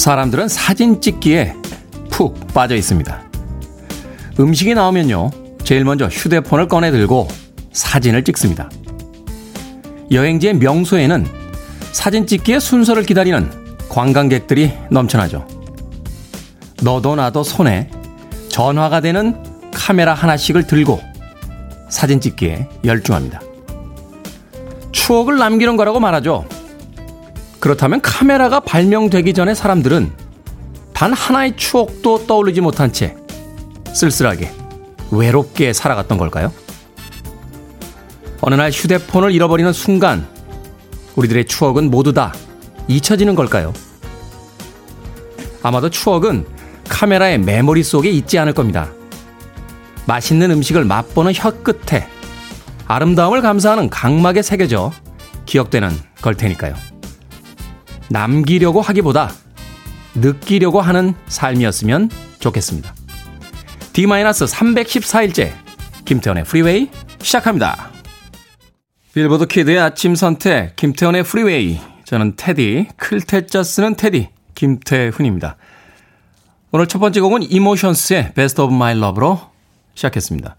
사람들은 사진 찍기에 푹 빠져 있습니다. 음식이 나오면요, 제일 먼저 휴대폰을 꺼내 들고 사진을 찍습니다. 여행지의 명소에는 사진 찍기의 순서를 기다리는 관광객들이 넘쳐나죠. 너도 나도 손에 전화가 되는 카메라 하나씩을 들고 사진 찍기에 열중합니다. 추억을 남기는 거라고 말하죠. 그렇다면 카메라가 발명되기 전에 사람들은 단 하나의 추억도 떠올리지 못한 채 쓸쓸하게 외롭게 살아갔던 걸까요? 어느 날 휴대폰을 잃어버리는 순간 우리들의 추억은 모두 다 잊혀지는 걸까요? 아마도 추억은 카메라의 메모리 속에 있지 않을 겁니다. 맛있는 음식을 맛보는 혀 끝에 아름다움을 감상하는 각막에 새겨져 기억되는 걸 테니까요. 남기려고 하기보다 느끼려고 하는 삶이었으면 좋겠습니다. D-314일째 김태훈의 프리웨이 시작합니다. 빌보드 키드의 아침 선택 김태훈의 프리웨이 저는 테디 클 태 자 쓰는 테디 김태훈입니다. 오늘 첫 번째 곡은 이모션스의 Best of My Love로 시작했습니다.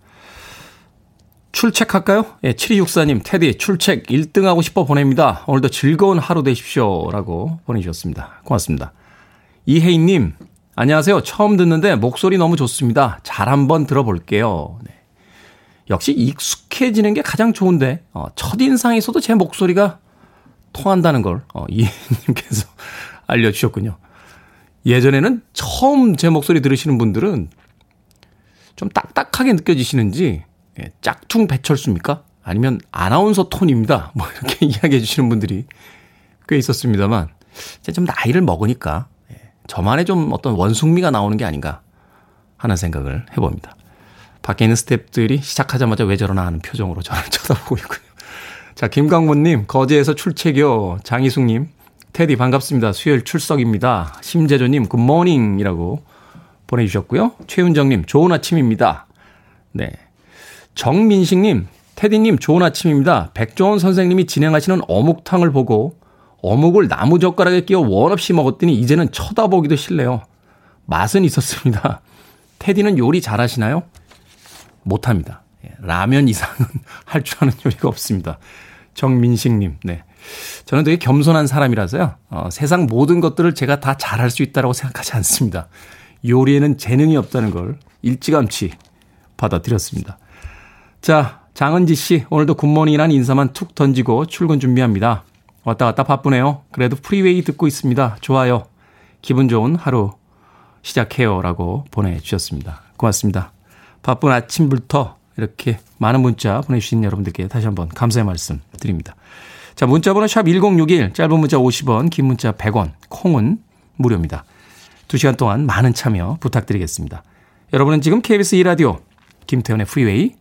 출첵할까요? 예, 7264님, 테디, 출첵 1등하고 싶어 보냅니다. 오늘도 즐거운 하루 되십시오. 라고 보내주셨습니다. 고맙습니다. 이혜인님, 안녕하세요. 처음 듣는데 목소리 너무 좋습니다. 잘 한번 들어볼게요. 네. 역시 익숙해지는 게 가장 좋은데, 어, 첫인상에서도 제 목소리가 통한다는 걸, 어, 이혜인님께서 알려주셨군요. 예전에는 처음 제 목소리 들으시는 분들은 좀 딱딱하게 느껴지시는지 예, 짝퉁 배철수입니까? 아니면 아나운서 톤입니다. 뭐 이렇게 이야기해 주시는 분들이 꽤 있었습니다만 제가 좀 나이를 먹으니까 예, 저만의 좀 어떤 원숭미가 나오는 게 아닌가 하는 생각을 해봅니다. 밖에 있는 스탭들이 시작하자마자 왜 저러나 하는 표정으로 저를 쳐다보고 있군요. 자, 김광문님, 거제에서 출첵이요. 장희숙님, 테디 반갑습니다. 수요일 출석입니다. 심재조님, 굿모닝이라고 보내주셨고요. 최윤정님, 좋은 아침입니다. 네. 정민식님, 테디님, 좋은 아침입니다. 백종원 선생님이 진행하시는 어묵탕을 보고 어묵을 나무젓가락에 끼워 원 없이 먹었더니 이제는 쳐다보기도 싫네요. 맛은 있었습니다. 테디는 요리 잘하시나요? 못합니다. 예, 라면 이상은 할 줄 아는 요리가 없습니다. 정민식님, 네. 저는 되게 겸손한 사람이라서요. 어, 세상 모든 것들을 제가 다 잘할 수 있다고 생각하지 않습니다. 요리에는 재능이 없다는 걸 일찌감치 받아들였습니다. 자, 장은지 씨, 오늘도 굿모닝이란 인사만 툭 던지고 출근 준비합니다. 왔다 갔다 바쁘네요. 그래도 프리웨이 듣고 있습니다. 좋아요. 기분 좋은 하루 시작해요. 라고 보내주셨습니다. 고맙습니다. 바쁜 아침부터 이렇게 많은 문자 보내주신 여러분들께 다시 한번 감사의 말씀 드립니다. 자, 문자번호 샵 1061, 짧은 문자 50원, 긴 문자 100원, 콩은 무료입니다. 2시간 동안 많은 참여 부탁드리겠습니다. 여러분은 지금 KBS 2라디오 김태훈의 프리웨이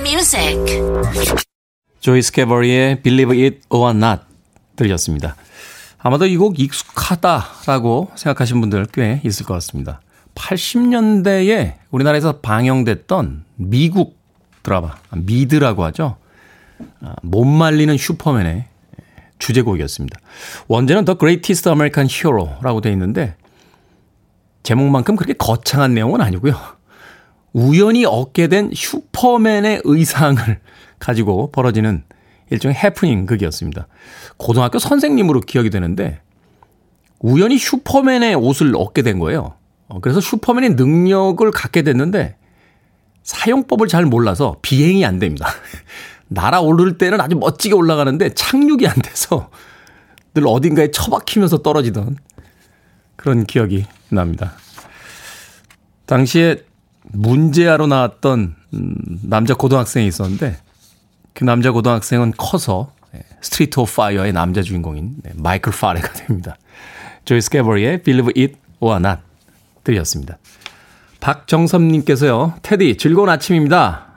music. 조이 스캐버리의 Believe It or Not 들렸습니다. 아마도 이 곡 익숙하다라고 생각하신 분들 꽤 있을 것 같습니다. 80년대에 우리나라에서 방영됐던 미국 드라마, 미드라고 하죠. 아, 못 말리는 슈퍼맨의 주제곡이었습니다. 원제는 The Greatest American Hero라고 되어 있는데 제목만큼 그렇게 거창한 내용은 아니고요. 우연히 얻게 된 슈퍼맨의 의상을 가지고 벌어지는 일종의 해프닝 극이었습니다. 고등학교 선생님으로 기억이 되는데 우연히 슈퍼맨의 옷을 얻게 된 거예요. 어, 그래서 슈퍼맨의 능력을 갖게 됐는데 사용법을 잘 몰라서 비행이 안 됩니다. 날아오를 때는 아주 멋지게 올라가는데 착륙이 안 돼서 늘 어딘가에 처박히면서 떨어지던 그런 기억이 납니다. 당시에 문제아로 나왔던 음, 남자 고등학생이 있었는데 그 남자 고등학생은 커서 예, Street of Fire의 남자 주인공인 네, 마이클 파레가 됩니다. 조이 스캐버리의 Believe It or Not 들렸습니다. 박정섭님께서요. 테디 즐거운 아침입니다.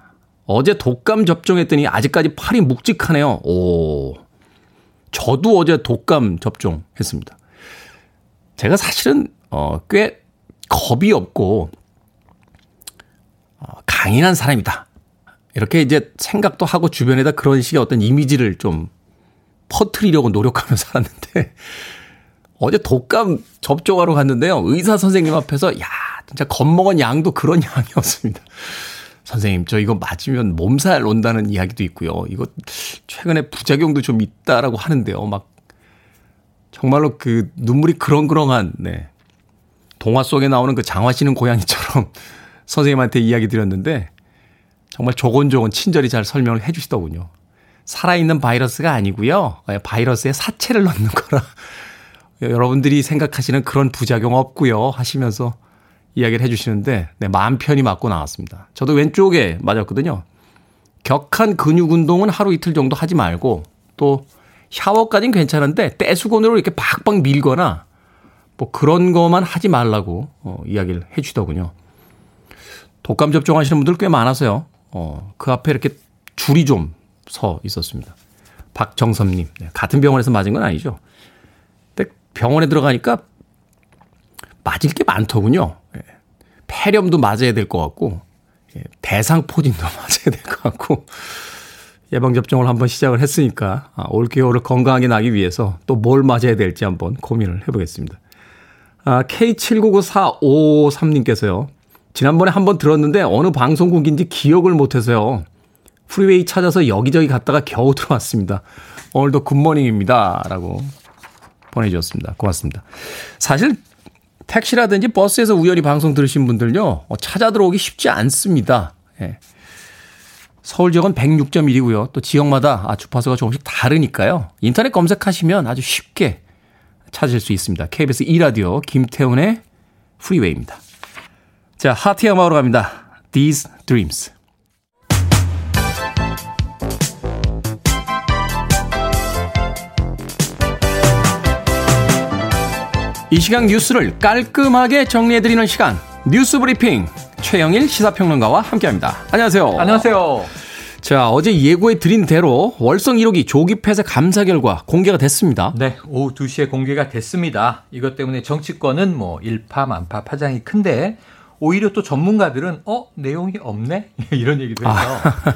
어제 독감 접종했더니 아직까지 팔이 묵직하네요. 오. 저도 어제 독감 접종했습니다. 제가 사실은 어, 꽤 겁이 없고 어, 강인한 사람이다. 이렇게 이제 생각도 하고 주변에다 그런 식의 어떤 이미지를 좀 퍼트리려고 노력하며 살았는데 어제 독감 접종하러 갔는데요. 의사 선생님 앞에서 야, 진짜 겁먹은 양도 그런 양이었습니다. 선생님, 저 이거 맞으면 몸살 온다는 이야기도 있고요. 이거 최근에 부작용도 좀 있다라고 하는데요. 막 정말로 그 눈물이 그렁그렁한 네. 동화 속에 나오는 그 장화 씨는 고양이처럼 선생님한테 이야기 드렸는데 정말 조곤조곤 친절히 잘 설명을 해 주시더군요. 살아있는 바이러스가 아니고요. 예, 바이러스에 사체를 넣는 거라 여러분들이 생각하시는 그런 부작용 없고요 하시면서 이야기를 해주시는데 네, 마음 편히 맞고 나왔습니다. 저도 왼쪽에 맞았거든요. 격한 근육 운동은 하루 이틀 정도 하지 말고 또 샤워까지는 괜찮은데 떼수건으로 이렇게 박박 밀거나 뭐 그런 것만 하지 말라고 어, 이야기를 해주더군요. 독감 접종하시는 분들 꽤 많아서요. 어, 그 앞에 이렇게 줄이 좀 서 있었습니다. 박정섭님. 네, 같은 병원에서 맞은 건 아니죠. 근데 병원에 들어가니까 맞을 게 많더군요. 예. 폐렴도 맞아야 될 것 같고, 예. 대상포진도 맞아야 될 것 같고, 예방접종을 한번 시작을 했으니까, 아, 올 겨울을 건강하게 나기 위해서 또 뭘 맞아야 될지 한번 고민을 해보겠습니다. 아, K799453님께서요. 지난번에 한번 들었는데 어느 방송국인지 기억을 못해서요. 프리웨이 찾아서 여기저기 갔다가 겨우 들어왔습니다. 오늘도 굿모닝입니다. 라고 보내주셨습니다. 고맙습니다. 사실 택시라든지 버스에서 우연히 방송 들으신 분들요, 어, 찾아 들어오기 쉽지 않습니다. 예. 서울 지역은 106.1이고요. 또 지역마다 아, 주파수가 조금씩 다르니까요. 인터넷 검색하시면 아주 쉽게 찾을 수 있습니다. KBS 2라디오 김태훈의 프리웨이입니다. 자, 하트 음악으로 갑니다. These Dreams. 이 시간 뉴스를 깔끔하게 정리해드리는 시간 뉴스 브리핑 최영일 시사평론가와 함께합니다. 안녕하세요. 안녕하세요. 자 어제 예고해 드린 대로 월성 1호기 조기 폐쇄 감사 결과 공개가 됐습니다. 네, 오후 2시에 공개가 됐습니다. 이것 때문에 정치권은 뭐 일파만파 파장이 큰데 오히려 또 전문가들은 어 내용이 없네 이런 얘기도 해서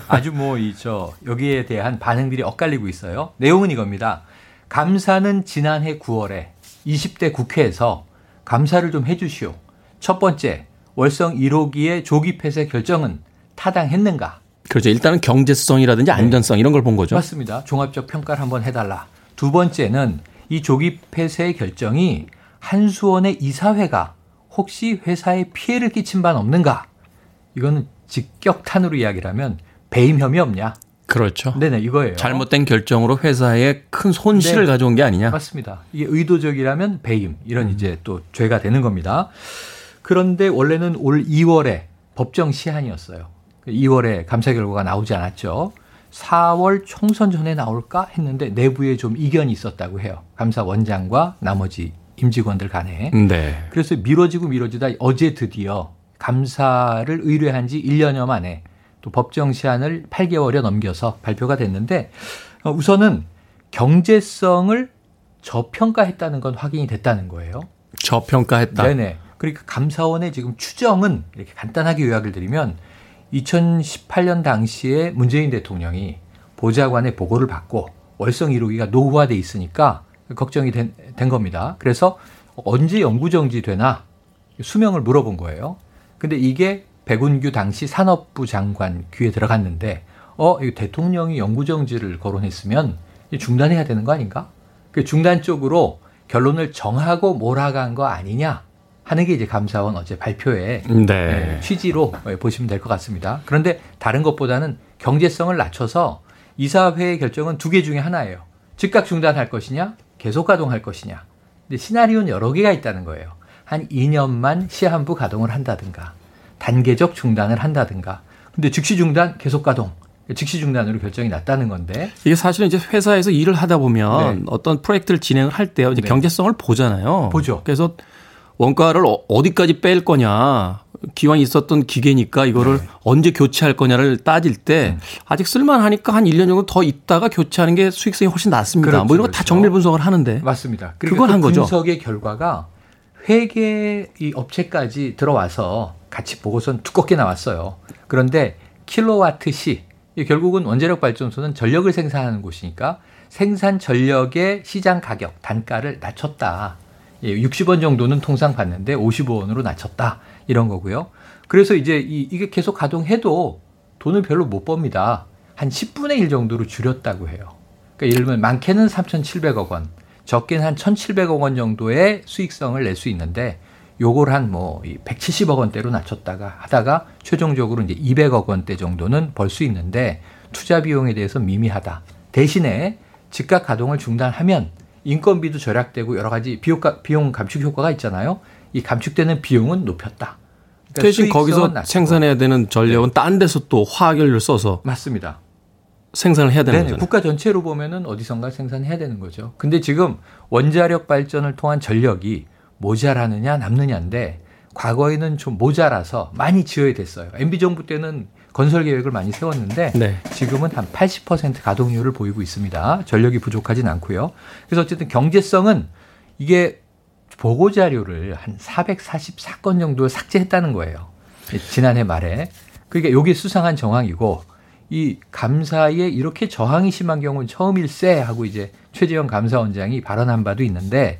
아. 주 뭐 이 저 여기에 대한 반응들이 엇갈리고 있어요. 내용은 이겁니다. 감사는 지난해 9월에 20대 국회에서 감사를 좀 해주시오. 첫 번째, 월성 1호기의 조기 폐쇄 결정은 타당했는가? 그렇죠. 일단은 경제성이라든지 네. 안전성 네. 이런 걸 본 거죠. 맞습니다. 종합적 평가를 한번 해달라. 두 번째는 이 조기 폐쇄 결정이 한수원의 이사회가 혹시 회사에 피해를 끼친 바는 없는가? 이거는 직격탄으로 이야기를 하면 배임 혐의 없냐? 그렇죠. 네네, 이거예요. 잘못된 결정으로 회사에 큰 손실을 네. 가져온 게 아니냐? 맞습니다. 이게 의도적이라면 배임, 이런 음. 이제 또 죄가 되는 겁니다. 그런데 원래는 올 2월에 법정 시한이었어요. 2월에 감사 결과가 나오지 않았죠. 4월 총선 전에 나올까 했는데 내부에 좀 이견이 있었다고 해요. 감사원장과 나머지 임직원들 간에. 네. 그래서 미뤄지고 미뤄지다 어제 드디어 감사를 의뢰한 지 1년여 만에 또 법정 시한을 8개월여 넘겨서 발표가 됐는데 어, 우선은 경제성을 저평가했다는 건 확인이 됐다는 거예요. 저평가했다. 네네. 그러니까 감사원의 지금 추정은 이렇게 간단하게 요약을 드리면 2018년 당시에 문재인 대통령이 보좌관의 보고를 받고 월성 1호기가 노후화돼 있으니까 걱정이 된, 된 겁니다. 그래서 언제 영구정지 되나 수명을 물어본 거예요. 근데 이게 백운규 당시 산업부 장관 귀에 들어갔는데 어, 이 대통령이 영구정지를 거론했으면 중단해야 되는 거 아닌가? 그 중단 쪽으로 결론을 정하고 몰아간 거 아니냐? 하는 게 이제 감사원 어제 발표의 네. 네 취지로 보시면 될 것 같습니다. 그런데 다른 것보다는 경제성을 낮춰서 이사회의 결정은 두 개 중에 하나예요. 즉각 중단할 것이냐, 계속 가동할 것이냐. 근데 시나리오는 여러 개가 있다는 거예요. 한 2년만 시한부 가동을 한다든가 단계적 중단을 한다든가. 근데 즉시 중단 계속 가동. 즉시 중단으로 결정이 났다는 건데 이게 사실은 이제 회사에서 일을 하다 보면 네. 어떤 프로젝트를 진행을 할 때요 이제 네. 경제성을 보잖아요. 보죠. 그래서 원가를 어, 어디까지 뺄 거냐 기왕 있었던 기계니까 이거를 네. 언제 교체할 거냐를 따질 때 음. 아직 쓸만하니까 한 1년 정도 더 있다가 교체하는 게 수익성이 훨씬 낮습니다. 그렇죠, 뭐 이런 거다 그렇죠. 정밀 분석을 하는데 맞습니다. 그걸 한 거죠. 분석의 결과가 회계 이 업체까지 들어와서 같이 보고서는 두껍게 나왔어요. 그런데 킬로와트 시 결국은 원자력 발전소는 전력을 생산하는 곳이니까 생산 전력의 시장 가격 단가를 낮췄다. 예, 60원 정도는 통상 받는데 55원으로 낮췄다. 이런 거고요. 그래서 이제 이, 이게 계속 가동해도 돈을 별로 못 법니다. 한 10분의 1 정도로 줄였다고 해요. 그러니까 예를 들면 많게는 3,700억 원, 적게는 한 1,700억 원 정도의 수익성을 낼 수 있는데 요걸 한 뭐 170억 원대로 낮췄다가 하다가 최종적으로 이제 200억 원대 정도는 벌 수 있는데 투자 비용에 대해서 미미하다. 대신에 즉각 가동을 중단하면 인건비도 절약되고 여러 가지 비용, 감축 효과가 있잖아요. 이 감축되는 비용은 높였다. 그러니까 대신 거기서 낮추고. 생산해야 되는 전력은 네. 딴 데서 또 화학연료를 써서 맞습니다. 생산을 해야 되는 거죠. 국가 전체로 보면은 어디선가 생산해야 되는 거죠. 근데 지금 원자력 발전을 통한 전력이 모자라느냐 남느냐인데 과거에는 좀 모자라서 많이 지어야 됐어요. MB 정부 때는 건설 계획을 많이 세웠는데 네. 지금은 한 80% 가동률을 보이고 있습니다. 전력이 부족하진 않고요. 그래서 어쨌든 경제성은 이게 보고 자료를 한 444건 정도 삭제했다는 거예요. 지난해 말에. 그러니까 여기 수상한 정황이고 이 감사에 이렇게 저항이 심한 경우는 처음일세 하고 이제 최재형 감사원장이 발언한 바도 있는데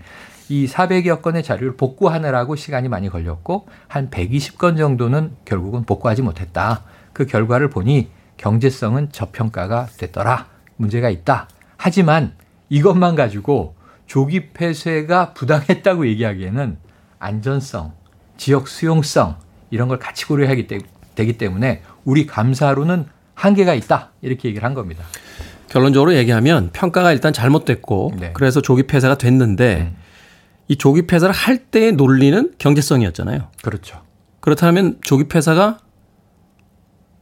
이 400여 건의 자료를 복구하느라고 시간이 많이 걸렸고 한 120건 정도는 결국은 복구하지 못했다. 그 결과를 보니 경제성은 저평가가 됐더라. 문제가 있다. 하지만 이것만 가지고 조기 폐쇄가 부당했다고 얘기하기에는 안전성, 지역 수용성 이런 걸 같이 고려하기 되기 때문에 우리 감사로는 한계가 있다 이렇게 얘기를 한 겁니다. 결론적으로 얘기하면 평가가 일단 잘못됐고 네. 그래서 조기 폐쇄가 됐는데 음. 이 조기 폐쇄를 할 때의 논리는 경제성이었잖아요. 그렇죠. 그렇다면 조기 폐쇄가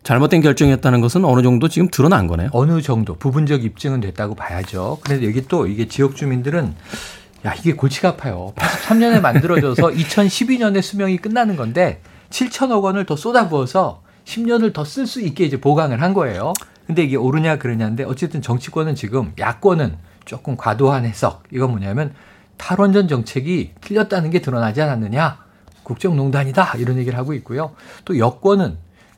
잘못된 결정이었다는 것은 어느 정도 지금 드러난 거네요. 어느 정도 부분적 입증은 됐다고 봐야죠. 그런데 여기 또 이게 지역 주민들은 야 이게 골치가 아파요. 83년에 만들어져서 2012년에 수명이 끝나는 건데 7천억 원을 더 쏟아부어서 10년을 더 쓸 수 있게 이제 보강을 한 거예요. 근데 이게 옳으냐 그러냐인데 어쨌든 정치권은 지금 야권은 조금 과도한 해석. 이건 뭐냐면 탈원전 정책이 틀렸다는 게 드러나지 않았느냐. 국정농단이다. 이런 얘기를 하고 있고요. 또 여권은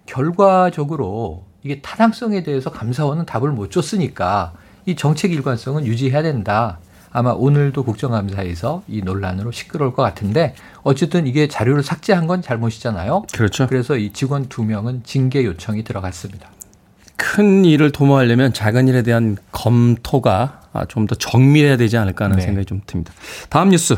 결과적으로 이게 타당성에 대해서 감사원은 답을 못 줬으니까 이 정책 일관성은 유지해야 된다. 아마 오늘도 국정감사에서 이 논란으로 시끄러울 것 같은데 어쨌든 이게 자료를 삭제한 건 잘못이잖아요. 그렇죠. 그래서 이 직원 두 명은 징계 요청이 들어갔습니다. 큰 일을 도모하려면 작은 일에 대한 검토가 좀 더 정밀해야 되지 않을까 하는 네. 생각이 좀 듭니다. 다음 뉴스.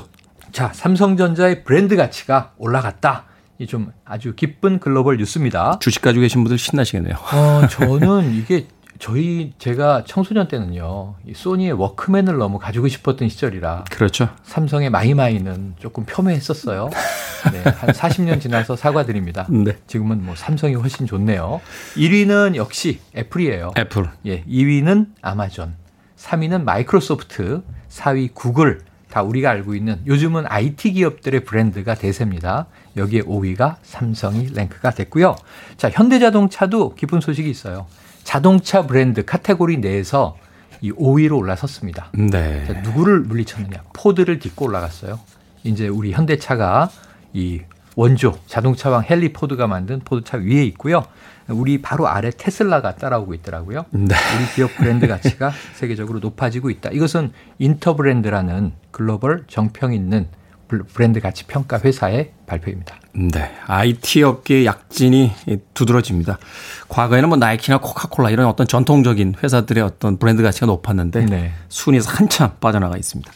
자, 삼성전자의 브랜드 가치가 올라갔다. 좀 아주 기쁜 글로벌 뉴스입니다. 주식 가지고 계신 분들 신나시겠네요. 어, 저는 이게 저희 제가 청소년 때는요 이 소니의 워크맨을 너무 가지고 싶었던 시절이라 그렇죠. 삼성의 마이마이는 조금 폄훼했었어요. 네, 한 40년 지나서 사과드립니다. 네. 지금은 뭐 삼성이 훨씬 좋네요. 1위는 역시 애플이에요. 애플. 예, 2위는 아마존, 3위는 마이크로소프트, 4위 구글, 다 우리가 알고 있는 요즘은 IT 기업들의 브랜드가 대세입니다. 여기에 5위가 삼성이 랭크가 됐고요. 자, 현대자동차도 기쁜 소식이 있어요. 자동차 브랜드 카테고리 내에서 이 5위로 올라섰습니다. 네. 자, 누구를 물리쳤느냐? 포드를 딛고 올라갔어요. 이제 우리 현대차가 이 원조 자동차왕 헨리 포드가 만든 포드차 위에 있고요. 우리 바로 아래 테슬라가 따라오고 있더라고요. 네. 우리 기업 브랜드 가치가 세계적으로 높아지고 있다. 이것은 인터브랜드라는 글로벌 정평 있는 브랜드 가치 평가 회사의 발표입니다. 네. IT 업계의 약진이 두드러집니다. 과거에는 뭐 나이키나 코카콜라 이런 어떤 전통적인 회사들의 어떤 브랜드 가치가 높았는데 네. 순위에서 한참 빠져나가 있습니다.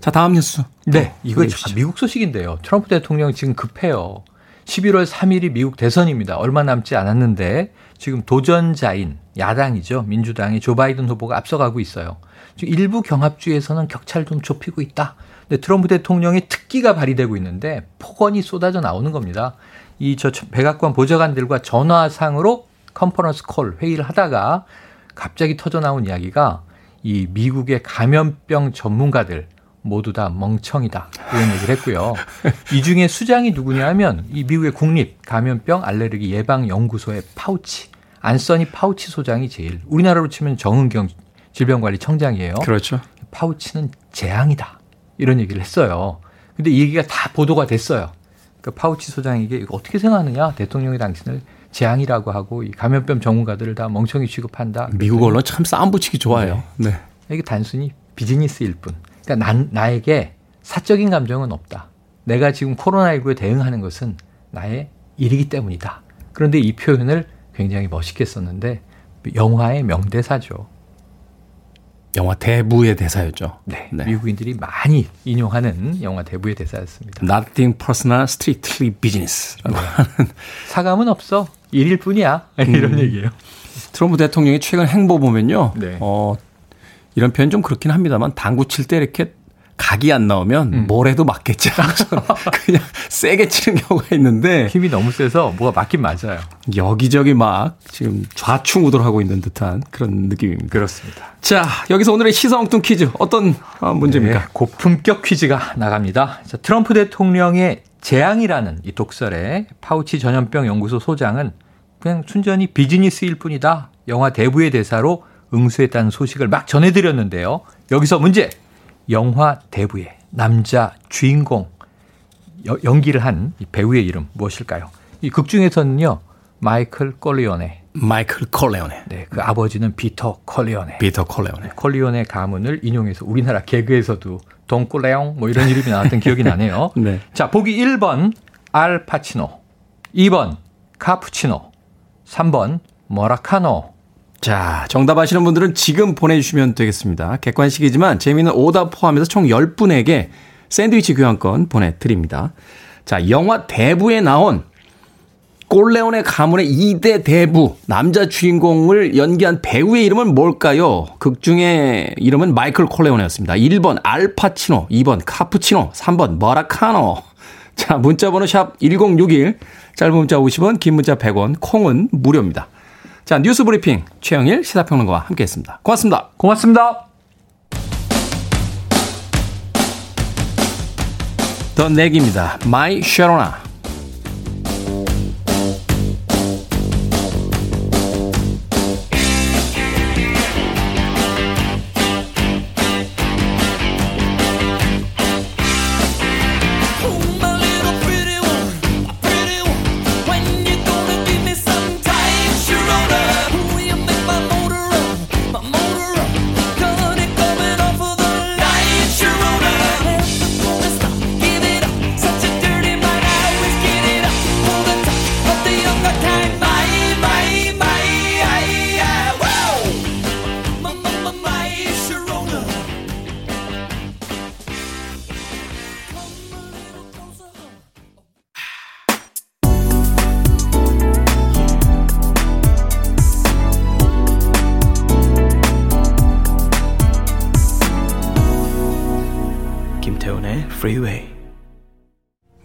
자, 다음 뉴스. 네. 이거 미국 소식인데요. 트럼프 대통령 지금 급해요. 11월 3일이 미국 대선입니다. 얼마 남지 않았는데 지금 도전자인 야당이죠. 민주당의 조 바이든 후보가 앞서가고 있어요. 지금 일부 경합주에서는 격차를 좀 좁히고 있다. 근데 트럼프 대통령의 특기가 발휘되고 있는데 폭언이 쏟아져 나오는 겁니다. 이 저 백악관 보좌관들과 전화상으로 컨퍼런스 콜 회의를 하다가 갑자기 터져 나온 이야기가 이 미국의 감염병 전문가들 모두 다 멍청이다 이런 얘기를 했고요. 이 중에 수장이 누구냐 하면 이 미국의 국립 감염병 알레르기 예방 연구소의 파우치 앤서니 파우치 소장이 제일 우리나라로 치면 정은경 질병관리청장이에요. 그렇죠. 파우치는 재앙이다 이런 얘기를 했어요. 근데 이 얘기가 다 보도가 됐어요. 그 파우치 소장에게 이거 어떻게 생각하느냐 대통령이 당신을 재앙이라고 하고 이 감염병 전문가들을 다 멍청이 취급한다. 미국 언론 참 싸움 붙이기 좋아요. 네. 네. 이게 단순히 비즈니스일 뿐. 그러니까 난, 나에게 사적인 감정은 없다. 내가 지금 코로나19에 대응하는 것은 나의 일이기 때문이다. 그런데 이 표현을 굉장히 멋있게 썼는데 영화의 명대사죠. 영화 대부의 대사였죠. 네, 네. 미국인들이 많이 인용하는 영화 대부의 대사였습니다. Nothing personal, strictly business. 네. 사감은 없어. 일일 뿐이야. 이런 음. 얘기예요. 트럼프 대통령의 최근 행보 보면요. 네. 어, 이런 표현 좀 그렇긴 합니다만 당구 칠 때 이렇게 각이 안 나오면 음. 뭘 해도 맞겠지. 그냥 세게 치는 경우가 있는데 힘이 너무 세서 뭐가 맞긴 맞아요. 여기저기 막 지금 좌충우돌 하고 있는 듯한 그런 느낌입니다. 그렇습니다. 자, 여기서 오늘의 시사엉뚱 퀴즈 어떤 어, 문제입니까? 네, 고품격 퀴즈가 나갑니다. 자, 트럼프 대통령의 재앙이라는 이 독설의 파우치 전염병 연구소 소장은 그냥 순전히 비즈니스일 뿐이다. 영화 대부의 대사로 응수했다는 소식을 막 전해드렸는데요. 여기서 문제. 영화 대부의 남자 주인공 여, 연기를 한 배우의 이름 무엇일까요? 이 극 중에서는요. 마이클 콜리오네. 마이클 콜리오네. 네, 그 아버지는 비터 콜리오네. 비터 콜리오네. 콜리오네 가문을 인용해서 우리나라 개그에서도 동꿀레옹 뭐 이런 이름이 나왔던 기억이 나네요. 네. 자, 보기 1번 알파치노, 2번 카푸치노, 3번 머라카노, 자, 정답 아시는 분들은 지금 보내주시면 되겠습니다. 객관식이지만 재미있는 오답 포함해서 총 10분에게 샌드위치 교환권 보내드립니다. 자, 영화 대부에 나온 꼴레온의 가문의 2대 대부, 남자 주인공을 연기한 배우의 이름은 뭘까요? 극 중에 이름은 마이클 콜레온이었습니다. 1번 알파치노, 2번 카푸치노, 3번 머라카노. 자, 문자번호 샵 1061, 짧은 문자 50원, 긴 문자 100원, 콩은 무료입니다. 자, 뉴스 브리핑 최영일 시사평론가와 함께 했습니다. 고맙습니다. 고맙습니다. The Knack입니다. My Sharona.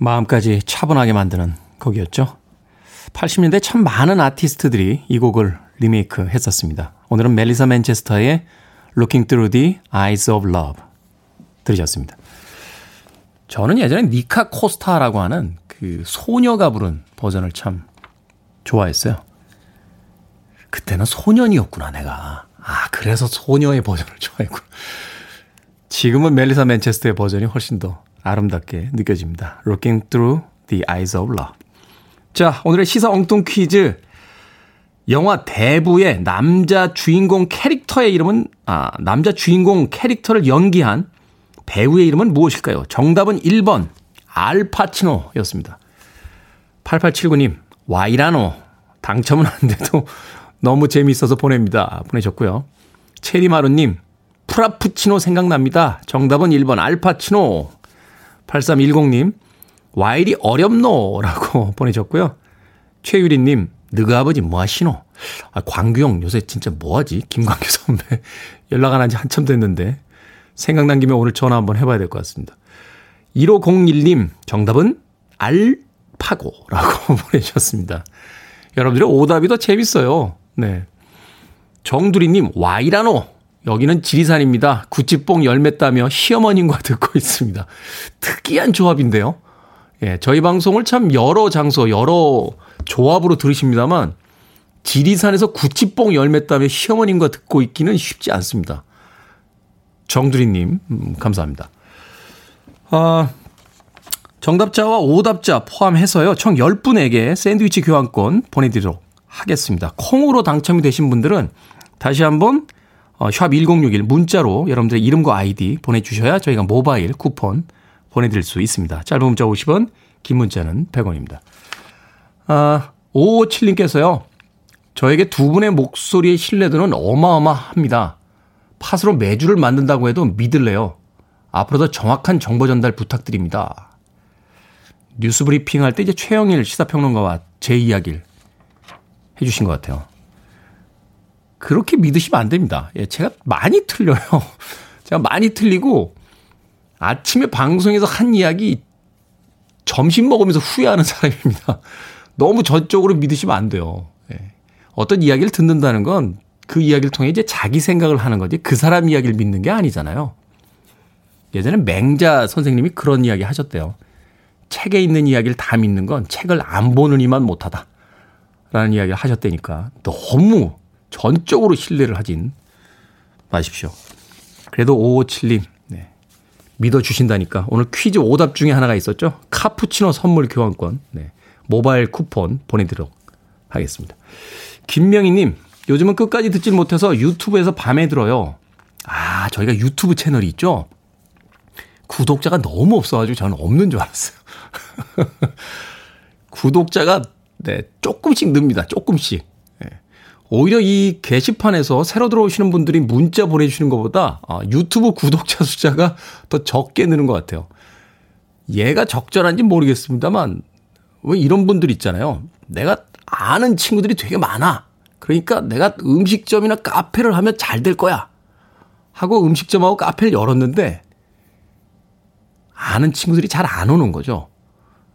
마음까지 차분하게 만드는 곡이었죠. 80년대 참 많은 아티스트들이 이 곡을 리메이크 했었습니다. 오늘은 멜리사 맨체스터의 Looking Through the Eyes of Love 들으셨습니다. 저는 예전에 니카 코스타라고 하는 그 소녀가 부른 버전을 참 좋아했어요. 그때는 소년이었구나, 내가. 아, 그래서 소녀의 버전을 좋아했구나. 지금은 멜리사 맨체스터의 버전이 훨씬 더 아름답게 느껴집니다. Looking through the eyes of love. 자, 오늘의 시사 엉뚱 퀴즈. 영화 대부의 남자 주인공 캐릭터의 이름은, 아, 남자 주인공 캐릭터를 연기한 배우의 이름은 무엇일까요? 정답은 1번, 알파치노 였습니다. 8879님, 와이라노. 당첨은 안 돼도 너무 재미있어서 보냅니다. 보내셨고요. 체리마루님, 프라푸치노 생각납니다. 정답은 1번, 알파치노. 8310님, 와일이 어렵노? 라고 보내셨고요. 최유리님, 너가 아버지 뭐 하시노? 아, 광규형 요새 진짜 뭐 하지? 김광규 선배. 연락 안 한 지 한참 됐는데. 생각난 김에 오늘 전화 한번 해봐야 될 것 같습니다. 1501님, 정답은 알파고라고 보내주셨습니다. 여러분들의 오답이 더 재밌어요. 네. 정두리님, 와이라노. 여기는 지리산입니다. 구찌뽕 열매 따며 시어머님과 듣고 있습니다. 특이한 조합인데요. 예, 저희 방송을 참 여러 장소, 여러 조합으로 들으십니다만, 지리산에서 구찌뽕 열매 따며 시어머님과 듣고 있기는 쉽지 않습니다. 정두리님, 음, 감사합니다. 아, 정답자와 오답자 포함해서요, 총 10분에게 샌드위치 교환권 보내드리도록 하겠습니다. 콩으로 당첨이 되신 분들은 다시 한번 어, 샵1061 문자로 여러분들의 이름과 아이디 보내주셔야 저희가 모바일 쿠폰 보내드릴 수 있습니다. 짧은 문자 50원, 긴 문자는 100원입니다. 아, 557님께서요. 저에게 두 분의 목소리의 신뢰도는 어마어마합니다. 팥으로 매주를 만든다고 해도 믿을래요. 앞으로도 정확한 정보 전달 부탁드립니다. 뉴스 브리핑 할 때 이제 최영일 시사평론가와 제 이야기를 해주신 것 같아요. 그렇게 믿으시면 안 됩니다. 예, 제가 많이 틀려요. 제가 많이 틀리고 아침에 방송에서 한 이야기 점심 먹으면서 후회하는 사람입니다. 너무 저쪽으로 믿으시면 안 돼요. 예. 어떤 이야기를 듣는다는 건 그 이야기를 통해 이제 자기 생각을 하는 거지 그 사람 이야기를 믿는 게 아니잖아요. 예전에 맹자 선생님이 그런 이야기 하셨대요. 책에 있는 이야기를 다 믿는 건 책을 안 보는 이만 못하다. 라는 이야기를 하셨다니까 너무 전적으로 신뢰를 하진 마십시오. 그래도 557님, 네. 믿어주신다니까. 오늘 퀴즈 오답 중에 하나가 있었죠. 카푸치노 선물 교환권, 네. 모바일 쿠폰 보내드리도록 하겠습니다. 김명희님, 요즘은 끝까지 듣질 못해서 유튜브에서 밤에 들어요. 아, 저희가 유튜브 채널이 있죠? 구독자가 너무 없어가지고 저는 없는 줄 알았어요. 구독자가, 네, 조금씩 늡니다. 조금씩. 오히려 이 게시판에서 새로 들어오시는 분들이 문자 보내주시는 것보다 아, 유튜브 구독자 숫자가 더 적게 느는 것 같아요. 얘가 적절한지 모르겠습니다만 왜 이런 분들 있잖아요. 내가 아는 친구들이 되게 많아. 그러니까 내가 음식점이나 카페를 하면 잘 될 거야. 하고 음식점하고 카페를 열었는데 아는 친구들이 잘 안 오는 거죠.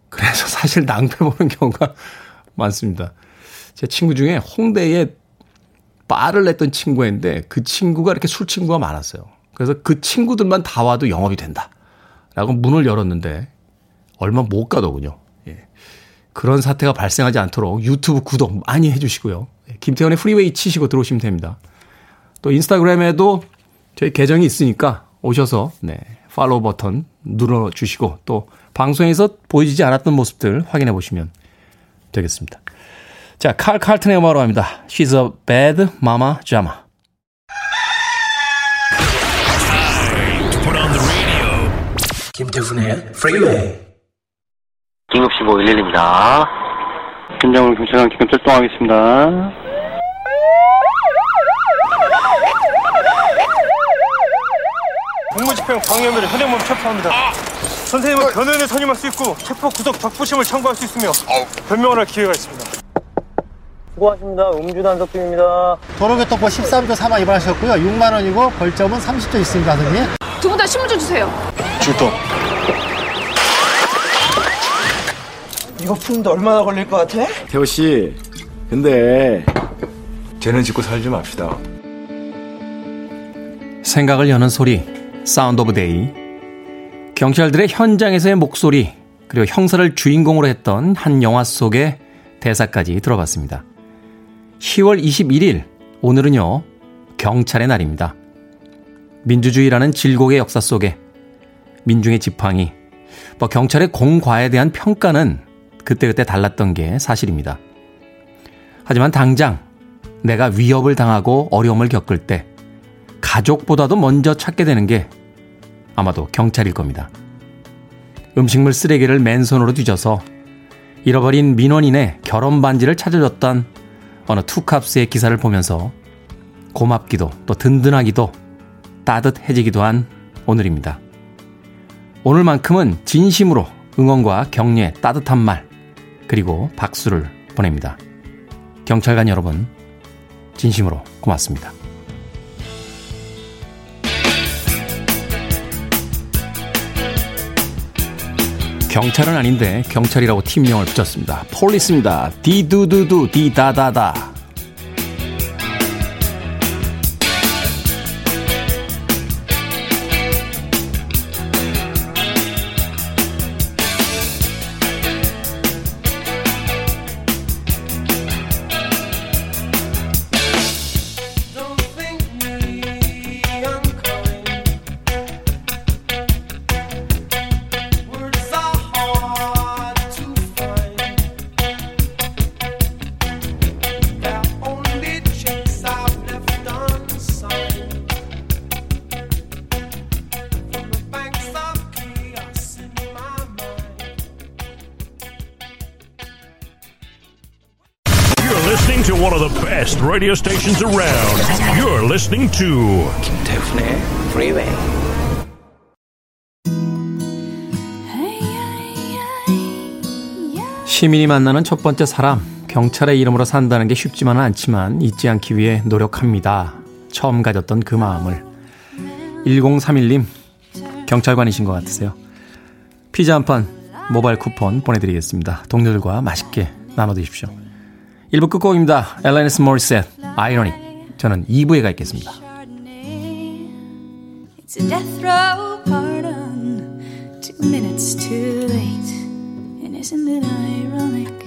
그래서 사실 낭패 보는 경우가 많습니다. 제 친구 중에 홍대에 바를 냈던 친구인데 그 친구가 이렇게 술 친구가 많았어요. 그래서 그 친구들만 다 와도 영업이 된다. 라고 문을 열었는데 얼마 못 가더군요. 예. 그런 사태가 발생하지 않도록 유튜브 구독 많이 해주시고요. 예. 김태훈의 프리웨이 치시고 들어오시면 됩니다. 또 인스타그램에도 저희 계정이 있으니까 오셔서 네, 팔로우 버튼 눌러주시고 또 방송에서 보여지지 않았던 모습들 확인해 보시면 되겠습니다. 자, 칼 칼튼의 음악으로 합니다. She's a bad mama jama. 김태훈의 프리웨이 긴급 1511입니다. 김정은 경찰관 긴급 출동하겠습니다. 공무집행 방해 혐의로 현행범 체포합니다. 선생님은 변호인을 선임할 수 있고 체포 구속 적부심을 청구할 수 있으며 변명을 할 기회가 있습니다. 수고하십니다. 음주 단속 중입니다. 도로교통법 13조 3화 위반하셨고요. 6만 원이고 벌점은 30조 있습니다, 선생님. 두 분 다 신분증 주세요. 출동. 이거 푸는데 얼마나 걸릴 것 같아? 태호 씨, 근데 죄는 짓고 살지 맙시다. 생각을 여는 소리, Sound of Day. 경찰들의 현장에서의 목소리, 그리고 형사를 주인공으로 했던 한 영화 속의 대사까지 들어봤습니다. 10월 21일, 오늘은요, 경찰의 날입니다. 민주주의라는 질곡의 역사 속에 민중의 지팡이, 뭐 경찰의 공과에 대한 평가는 그때그때 달랐던 게 사실입니다. 하지만 당장 내가 위협을 당하고 어려움을 겪을 때 가족보다도 먼저 찾게 되는 게 아마도 경찰일 겁니다. 음식물 쓰레기를 맨손으로 뒤져서 잃어버린 민원인의 결혼 반지를 찾아줬던 어느 투캅스의 기사를 보면서 고맙기도 또 든든하기도 따뜻해지기도 한 오늘입니다. 오늘만큼은 진심으로 응원과 격려의 따뜻한 말 그리고 박수를 보냅니다. 경찰관 여러분 진심으로 고맙습니다. 경찰은 아닌데 경찰이라고 팀명을 붙였습니다. 폴리스입니다. 디두두두 디다다다. Stations around. You're listening to 김태훈의 Freeway. 시민이 만나는 첫 번째 사람, 경찰의 이름으로 산다는 게 쉽지만은 않지만 잊지 않기 위해 노력합니다. 처음 가졌던 그 마음을. 1031님, 경찰관이신 것 같으세요. 피자 한 판, 모바일 쿠폰 보내드리겠습니다. 동료들과 맛있게 나눠 드십시오. 1부 끝곡입니다. 엘레니스 모리셋, 아이러닉. 저는 2부에 가 있겠습니다. It's a death row pardon, two minutes too late. And isn't it ironic?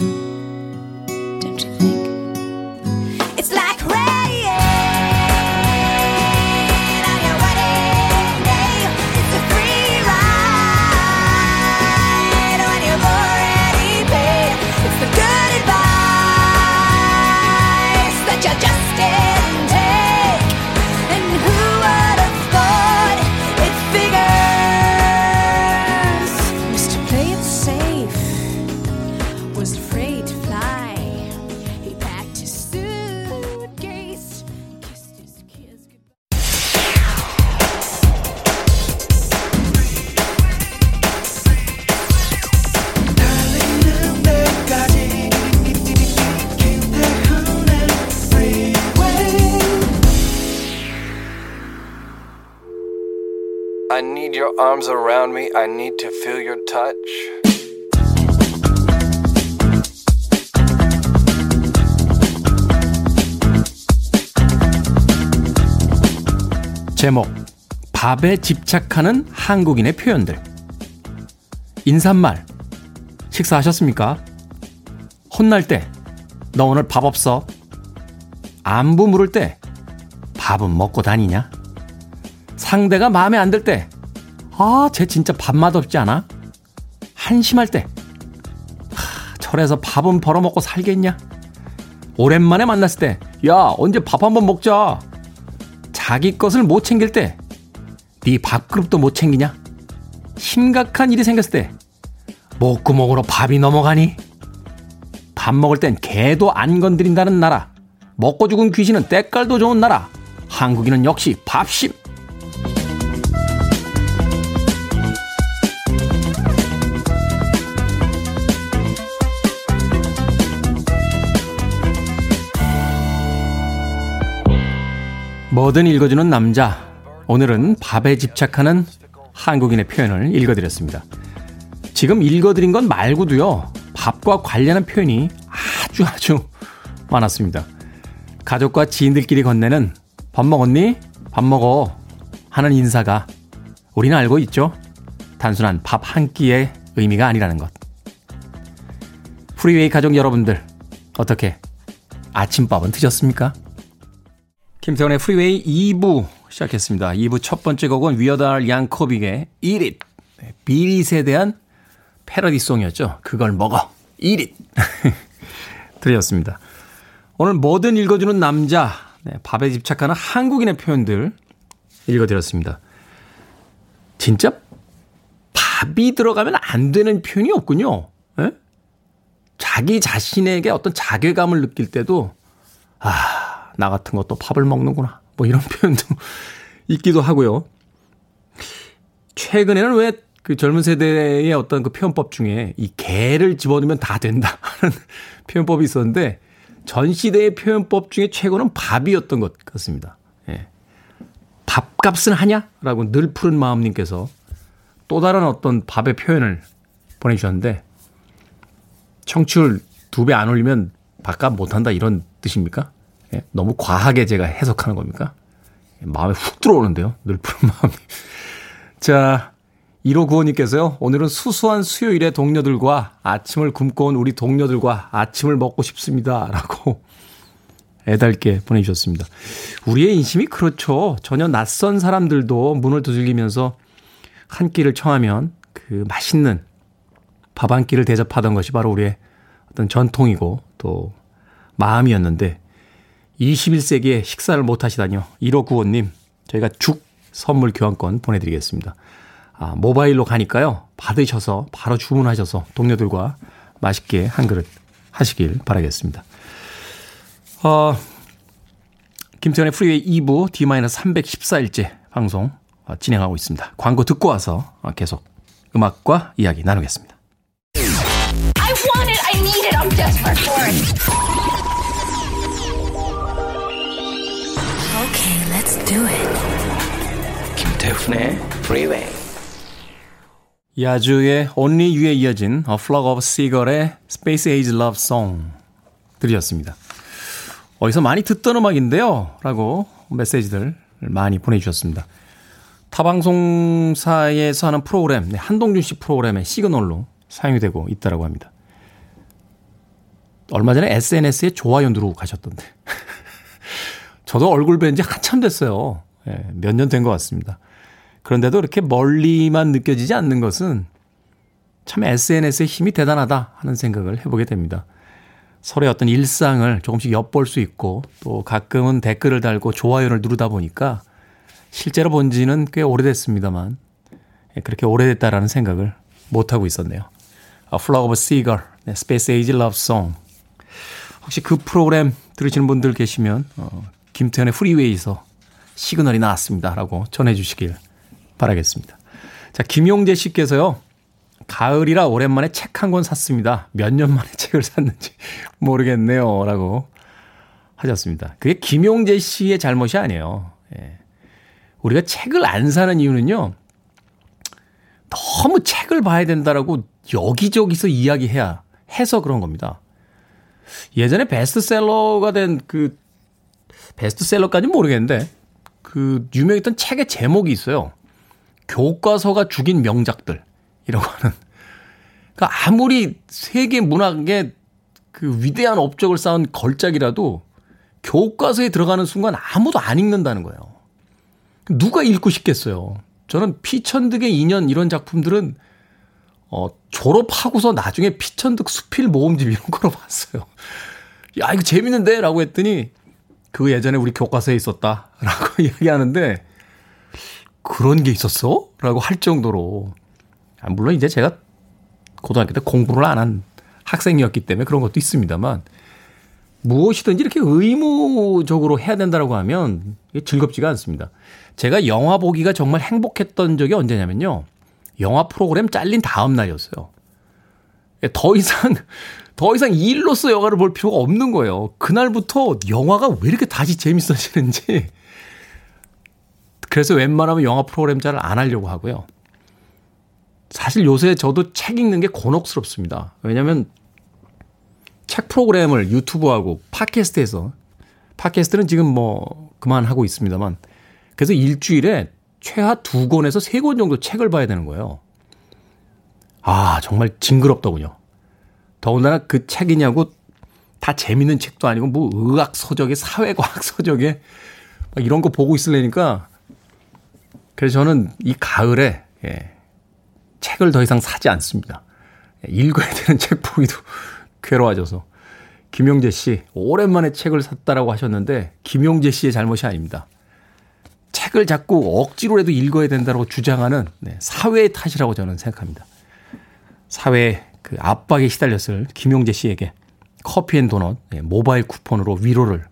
Arms around me. I need to feel your touch. 제목 밥에 집착하는 한국인의 표현들 인사말 식사하셨습니까? 혼날 때 너 오늘 밥 없어? 안부 물을 때 밥은 먹고 다니냐? 상대가 마음에 안 들 때 아, 쟤 진짜 밥맛 없지 않아? 한심할 때 하, 철에서 밥은 벌어먹고 살겠냐? 오랜만에 만났을 때 야, 언제 밥 한번 먹자. 자기 것을 못 챙길 때, 네 밥그릇도 못 챙기냐? 심각한 일이 생겼을 때, 목구멍으로 밥이 넘어가니? 밥 먹을 땐 개도 안 건드린다는 나라. 먹고 죽은 귀신은 때깔도 좋은 나라. 한국인은 역시 밥심. 뭐든 읽어주는 남자. 오늘은 밥에 집착하는 한국인의 표현을 읽어드렸습니다. 지금 읽어드린 건 말고도요, 밥과 관련한 표현이 아주 아주 많았습니다. 가족과 지인들끼리 건네는 밥 먹었니? 밥 먹어. 하는 인사가 우리는 알고 있죠? 단순한 밥 한 끼의 의미가 아니라는 것. 프리웨이 가족 여러분들, 어떻게 아침밥은 드셨습니까? 김태훈의 프리웨이 2부 시작했습니다. 2부 첫 번째 곡은 Weird Al Yankovic의. 네, 비릿에 대한 패러디송이었죠. 그걸 먹어. It. 들으셨습니다. 오늘 뭐든 읽어주는 남자, 네, 밥에 집착하는 한국인의 표현들 읽어드렸습니다. 진짜 밥이 들어가면 안 되는 표현이 없군요. 에? 자기 자신에게 어떤 자괴감을 느낄 때도 아, 나 같은 것도 밥을 먹는구나. 뭐 이런 표현도 있기도 하고요. 최근에는 왜 그 젊은 세대의 어떤 그 표현법 중에 이 개를 집어넣으면 다 된다 하는 표현법이 있었는데 전 시대의 표현법 중에 최고는 밥이었던 것 같습니다. 예. 밥값은 하냐? 라고 늘 푸른 마음님께서 또 다른 어떤 밥의 표현을 보내주셨는데 청취율 두 배 안 올리면 바깥 못한다 이런 뜻입니까? 예? 너무 과하게 제가 해석하는 겁니까? 마음에 훅 들어오는데요. 늘 푸른 마음이. 자, 1호 구호님께서요. 오늘은 수수한 수요일에 동료들과 아침을 굶고 온 우리 동료들과 아침을 먹고 싶습니다. 라고 애달게 보내주셨습니다. 우리의 인심이 그렇죠. 전혀 낯선 사람들도 문을 두들기면서 한 끼를 청하면 그 맛있는 밥 한 끼를 대접하던 것이 바로 우리의 어떤 전통이고 또 마음이었는데 21세기에 식사를 못 하시다니요. 1595님, 저희가 죽 선물 교환권 보내드리겠습니다. 아, 모바일로 가니까요. 받으셔서 바로 주문하셔서 동료들과 맛있게 한 그릇 하시길 바라겠습니다. 어, 김태현의 프리웨이 2부 D-314일째 방송 어, 진행하고 있습니다. 광고 듣고 와서 어, 계속 음악과 이야기 나누겠습니다. Do it. 김태훈의 Freeway. 야주의 Only You에 이어진 A Flock of Seagull의 Space Age Love Song 들으셨습니다. 어디서 많이 듣던 음악인데요. 라고 메시지들 많이 보내주셨습니다. 타방송사에서 하는 프로그램, 네, 한동준 씨 프로그램의 시그널로 사용이 되고 있다라고 합니다. 얼마 전에 SNS에 좋아요 누르고 가셨던데. 저도 얼굴 뵌 지 한참 됐어요. 예, 몇 년 된 것 같습니다. 그런데도 이렇게 멀리만 느껴지지 않는 것은 참 SNS의 힘이 대단하다 하는 생각을 해보게 됩니다. 서로의 어떤 일상을 조금씩 엿볼 수 있고 또 가끔은 댓글을 달고 좋아요를 누르다 보니까 실제로 본 지는 꽤 오래됐습니다만 예, 그렇게 오래됐다라는 생각을 못하고 있었네요. A Flock of Seagull, 네, Space Age Love Song. 혹시 그 프로그램 들으시는 분들 계시면 어, 김태현의 프리웨이에서 시그널이 나왔습니다 라고 전해주시길 바라겠습니다. 자, 김용재 씨께서요. 가을이라 오랜만에 책 한 권 샀습니다. 몇 년 만에 책을 샀는지 모르겠네요. 라고 하셨습니다. 그게 김용재 씨의 잘못이 아니에요. 예. 우리가 책을 안 사는 이유는요. 너무 책을 봐야 된다라고 여기저기서 이야기해야 해서 그런 겁니다. 예전에 베스트셀러가 된 그 베스트셀러까지는 모르겠는데 그 유명했던 책의 제목이 있어요. 교과서가 죽인 명작들 이라고 하는. 그러니까 아무리 세계 문학의 그 위대한 업적을 쌓은 걸작이라도 교과서에 들어가는 순간 아무도 안 읽는다는 거예요. 누가 읽고 싶겠어요. 저는 피천득의 인연 이런 작품들은 어, 졸업하고서 나중에 피천득 수필 모음집 이런 거로 봤어요. 야, 이거 재밌는데? 라고 했더니 그 예전에 우리 교과서에 있었다. 라고 이야기하는데 그런 게 있었어? 라고 할 정도로. 아, 물론 이제 제가 고등학교 때 공부를 안 한 학생이었기 때문에 그런 것도 있습니다만 무엇이든지 이렇게 의무적으로 해야 된다라고 하면 즐겁지가 않습니다. 제가 영화 보기가 정말 행복했던 적이 언제냐면요. 영화 프로그램 잘린 다음 날이었어요. 더 이상, 더 이상 일로서 영화를 볼 필요가 없는 거예요. 그날부터 영화가 왜 이렇게 다시 재밌어지는지. 그래서 웬만하면 영화 프로그램 잘 안 하려고 하고요. 사실 요새 저도 책 읽는 게 곤혹스럽습니다. 왜냐면 책 프로그램을 유튜브하고 팟캐스트에서 팟캐스트는 지금 뭐 그만하고 있습니다만 그래서 일주일에 최하 두 권에서 세 권 정도 책을 봐야 되는 거예요. 아, 정말 징그럽더군요. 더군다나 그 책이냐고 다 재밌는 책도 아니고 뭐 의학 서적에 사회과학 서적에 이런 거 보고 있으려니까 그래서 저는 이 가을에 예, 책을 더 이상 사지 않습니다. 예, 읽어야 되는 책 보기도 괴로워져서 김용재 씨 오랜만에 책을 샀다라고 하셨는데 김용재 씨의 잘못이 아닙니다. 책을 자꾸 억지로라도 읽어야 된다고 주장하는 네, 사회의 탓이라고 저는 생각합니다. 사회의 그 압박에 시달렸을 김용재 씨에게 커피 and 도넛 네, 모바일 쿠폰으로 위로를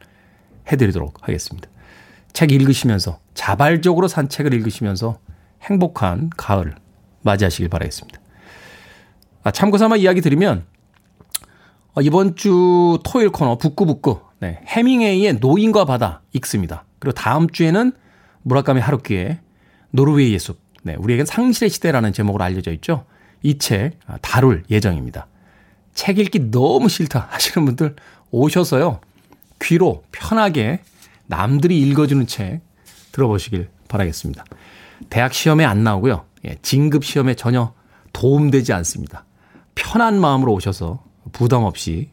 해드리도록 하겠습니다. 책 읽으시면서 자발적으로 산 책을 읽으시면서 행복한 가을 맞이하시길 바라겠습니다. 아, 참고 삼아 이야기 드리면 어, 이번 주 토요일 코너 북구북구 네, 해밍웨이의 노인과 바다 읽습니다. 그리고 다음 주에는 무라카미 하루키의 노르웨이의 숲. 네, 우리에겐 상실의 시대라는 제목으로 알려져 있죠. 이 책 다룰 예정입니다. 책 읽기 너무 싫다 하시는 분들 오셔서요. 귀로 편하게 남들이 읽어주는 책 들어보시길 바라겠습니다. 대학 시험에 안 나오고요. 예, 진급 시험에 전혀 도움되지 않습니다. 편한 마음으로 오셔서 부담 없이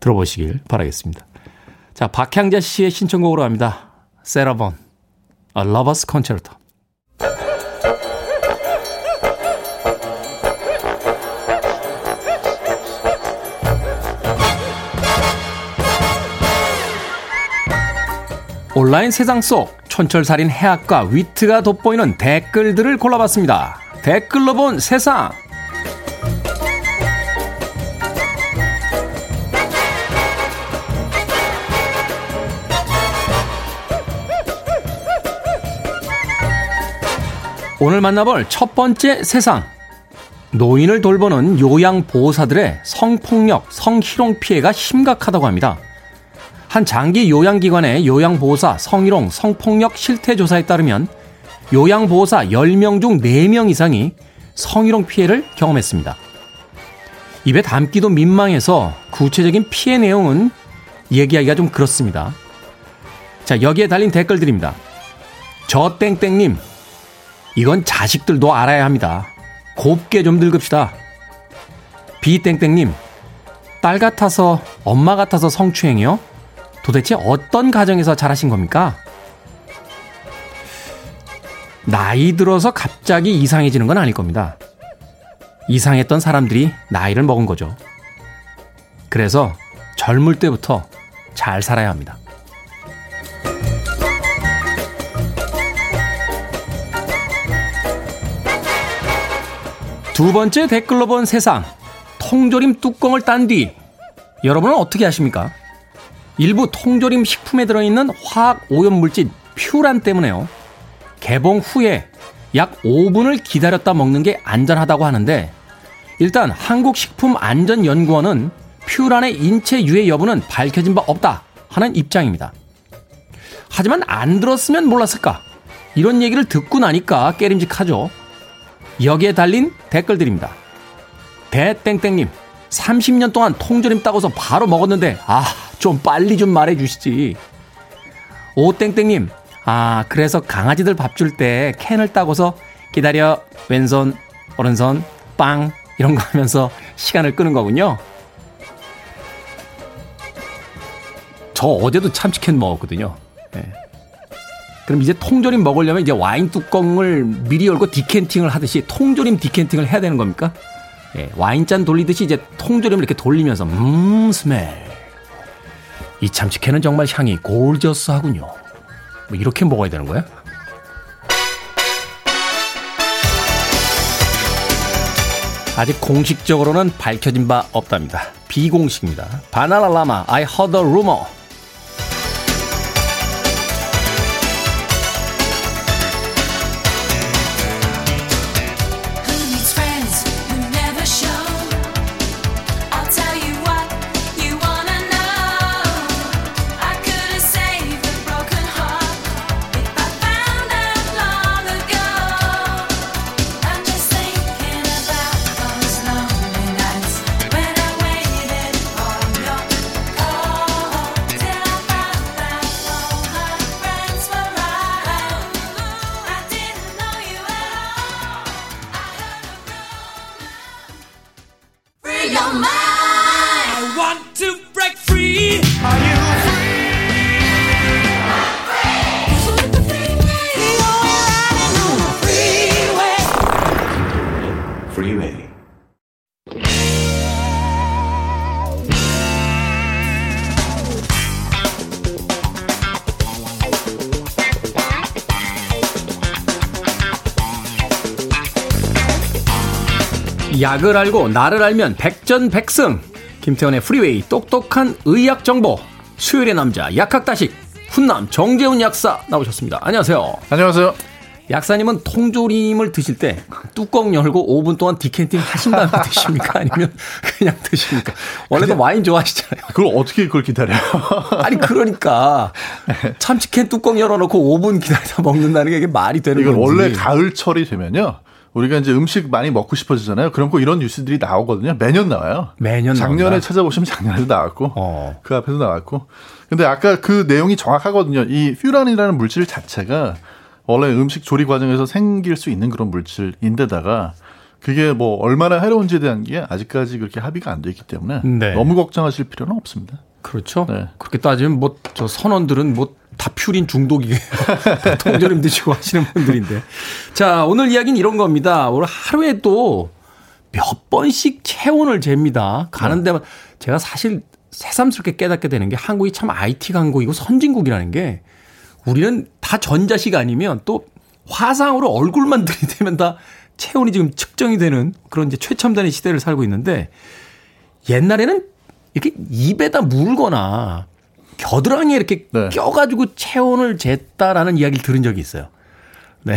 들어보시길 바라겠습니다. 자, 박향자 씨의 신청곡으로 합니다. 세라본, A Lover's Concerto. 온라인 세상 속 촌철살인 해학과 위트가 돋보이는 댓글들을 골라봤습니다. 댓글로 본 세상. 오늘 만나볼 첫 번째 세상. 노인을 돌보는 요양보호사들의 성폭력, 성희롱 피해가 심각하다고 합니다. 한 장기 요양기관의 요양보호사 성희롱, 성폭력 실태조사에 따르면 요양보호사 10명 중 4명 이상이 성희롱 피해를 경험했습니다. 입에 담기도 민망해서 구체적인 피해 내용은 얘기하기가 좀 그렇습니다. 자, 여기에 달린 댓글들입니다. 저 땡땡님, 이건 자식들도 알아야 합니다. 곱게 좀 늙읍시다. 비땡땡님, 딸 같아서 엄마 같아서 성추행이요? 도대체 어떤 가정에서 자라신 겁니까? 나이 들어서 갑자기 이상해지는 건 아닐 겁니다. 이상했던 사람들이 나이를 먹은 거죠. 그래서 젊을 때부터 잘 살아야 합니다. 두 번째 댓글로 본 세상. 통조림 뚜껑을 딴 뒤 여러분은 어떻게 하십니까? 일부 통조림 식품에 들어있는 화학 오염물질 퓨란 때문에요. 개봉 후에 약 5분을 기다렸다 먹는 게 안전하다고 하는데 일단 한국식품안전연구원은 퓨란의 인체 유해 여부는 밝혀진 바 없다 하는 입장입니다. 하지만 안 들었으면 몰랐을까? 이런 얘기를 듣고 나니까 깨림직하죠. 여기에 달린 댓글들입니다. 대땡땡님, 30년 동안 통조림 따고서 바로 먹었는데, 아, 좀 빨리 좀 말해 주시지. 오땡땡님, 아, 그래서 강아지들 밥 줄 때 캔을 따고서 기다려, 왼손, 오른손, 빵, 이런 거 하면서 시간을 끄는 거군요. 저 어제도 참치캔 먹었거든요. 네. 그럼 이제 통조림 먹으려면 이제 와인 뚜껑을 미리 열고 디캔팅을 하듯이 통조림 디캔팅을 해야 되는 겁니까? 예, 와인잔 돌리듯이 이제 통조림을 이렇게 돌리면서 음 스멜. 이 참치캔은 정말 향이 골저스하군요. 뭐 이렇게 먹어야 되는 거야? 아직 공식적으로는 밝혀진 바 없답니다. 비공식입니다. 바나나 라마, I heard a rumor. 약을 알고 나를 알면 백전백승. 김태훈의 프리웨이 똑똑한 의학 정보. 수요일의 남자 약학다식 훈남 정재훈 약사 나오셨습니다. 안녕하세요. 안녕하세요. 약사님은 통조림을 드실 때 뚜껑 열고 5분 동안 decanting 하신 다음에 드십니까? 아니면 그냥 드십니까? 원래도 와인 좋아하시잖아요. 그걸 어떻게 그걸 기다려요? 아니 그러니까 참치캔 뚜껑 열어놓고 5분 기다리다 먹는다는 게 이게 말이 되는 이건 건지. 원래 가을철이 되면요. 우리가 이제 음식 많이 먹고 싶어지잖아요. 그럼 꼭 이런 뉴스들이 나오거든요. 매년 나와요. 매년 작년에 나온다. 찾아보시면 작년에도 나왔고 어. 그 앞에도 나왔고. 근데 아까 그 내용이 정확하거든요. 이 퓨란이라는 물질 자체가 원래 음식 조리 과정에서 생길 수 있는 그런 물질인데다가 그게 뭐 얼마나 해로운지에 대한 게 아직까지 그렇게 합의가 안 돼 있기 때문에 네. 너무 걱정하실 필요는 없습니다. 그렇죠. 네. 그렇게 따지면 뭐 저 선원들은 뭐 다 퓨린 중독이에요. 통조림 드시고 하시는 분들인데. 자, 오늘 이야기는 이런 겁니다. 오늘 하루에도 몇 번씩 체온을 잽니다. 가는 데만 제가 사실 새삼스럽게 깨닫게 되는 게 한국이 참 IT 강국이고 선진국이라는 게 우리는 다 전자식 아니면 또 화상으로 얼굴만 들이대면 다 체온이 지금 측정이 되는 그런 이제 최첨단의 시대를 살고 있는데 옛날에는 이렇게 입에다 물거나 겨드랑이에 이렇게 껴가지고 체온을 쟀다라는 이야기를 들은 적이 있어요. 네.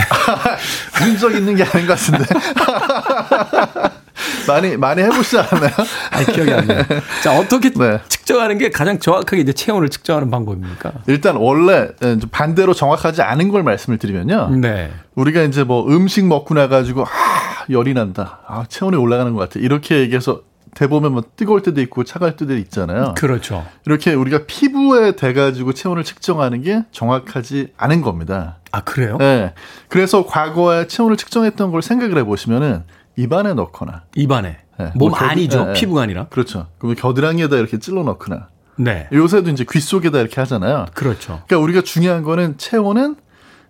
흔적 있는 게 아닌 것 같은데. 많이 많이 해보시지 않았나요? 아 기억이 안 나요. 자 어떻게 측정하는 게 가장 정확하게 이제 체온을 측정하는 방법입니까? 일단 원래 좀 반대로 정확하지 않은 걸 말씀을 드리면요. 네. 우리가 이제 뭐 음식 먹고 나가지고 아 열이 난다, 아 체온이 올라가는 것 같아 이렇게 얘기해서 대보면 뭐 뜨거울 때도 있고 차가울 때도 있잖아요. 그렇죠. 이렇게 우리가 피부에 대가지고 체온을 측정하는 게 정확하지 않은 겁니다. 아 그래요? 네. 그래서 과거에 체온을 측정했던 걸 생각을 해보시면은 입안에 넣거나 입안에 네. 몸뭐 겨드- 안이죠. 네, 네. 피부가 아니라. 그렇죠. 그러면 겨드랑이에다 이렇게 찔러 넣거나 네. 요새도 이제 귀 속에다 이렇게 하잖아요. 그렇죠. 그러니까 우리가 중요한 거는 체온은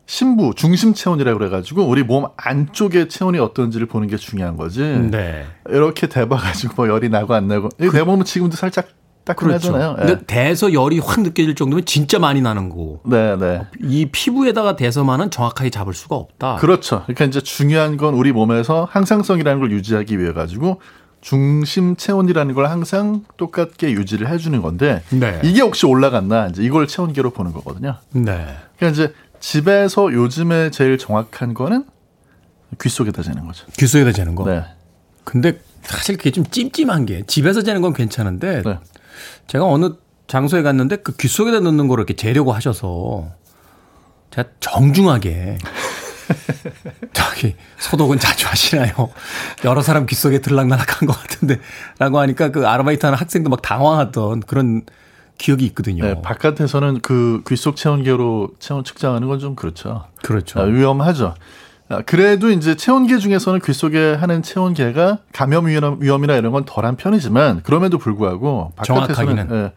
심부, 중심 체온이라고 그래가지고 우리 몸 안쪽의 체온이 어떤지를 보는 게 중요한 거지. 네. 이렇게 대봐가지고 뭐 열이 나고 안 나고 이내 몸은 지금도 살짝. 따끈하잖아요. 예. 근데 대서 열이 확 느껴질 정도면 진짜 많이 나는 거고. 네, 네. 이 피부에다가 대서만은 정확하게 잡을 수가 없다. 그렇죠. 그러니까 이제 중요한 건 우리 몸에서 항상성이라는 걸 유지하기 위해 가지고 중심 체온이라는 걸 항상 똑같게 유지를 해주는 건데 네. 이게 혹시 올라갔나 이제 이걸 체온계로 보는 거거든요. 네. 그러니까 이제 집에서 요즘에 제일 정확한 거는 귀 속에다 재는 거죠. 귀 속에다 재는 거. 네. 근데 사실 그게 좀 찜찜한 게 집에서 재는 건 괜찮은데 네. 제가 어느 장소에 갔는데 그 귀 속에다 넣는 거를 이렇게 재려고 하셔서 제가 정중하게 저기 소독은 자주 하시나요? 여러 사람 귀 속에 들락날락한 것 같은데 라고 하니까 그 아르바이트 하는 학생도 막 당황하던 그런 기억이 있거든요. 네, 바깥에서는 그 귀 속 체온계로 체온 측정하는 건 좀 그렇죠. 그렇죠. 아, 위험하죠. 아, 그래도 이제 체온계 중에서는 귀 속에 하는 체온계가 감염 위험, 위험이나 이런 건 덜한 편이지만 그럼에도 불구하고 바깥에서는. 예,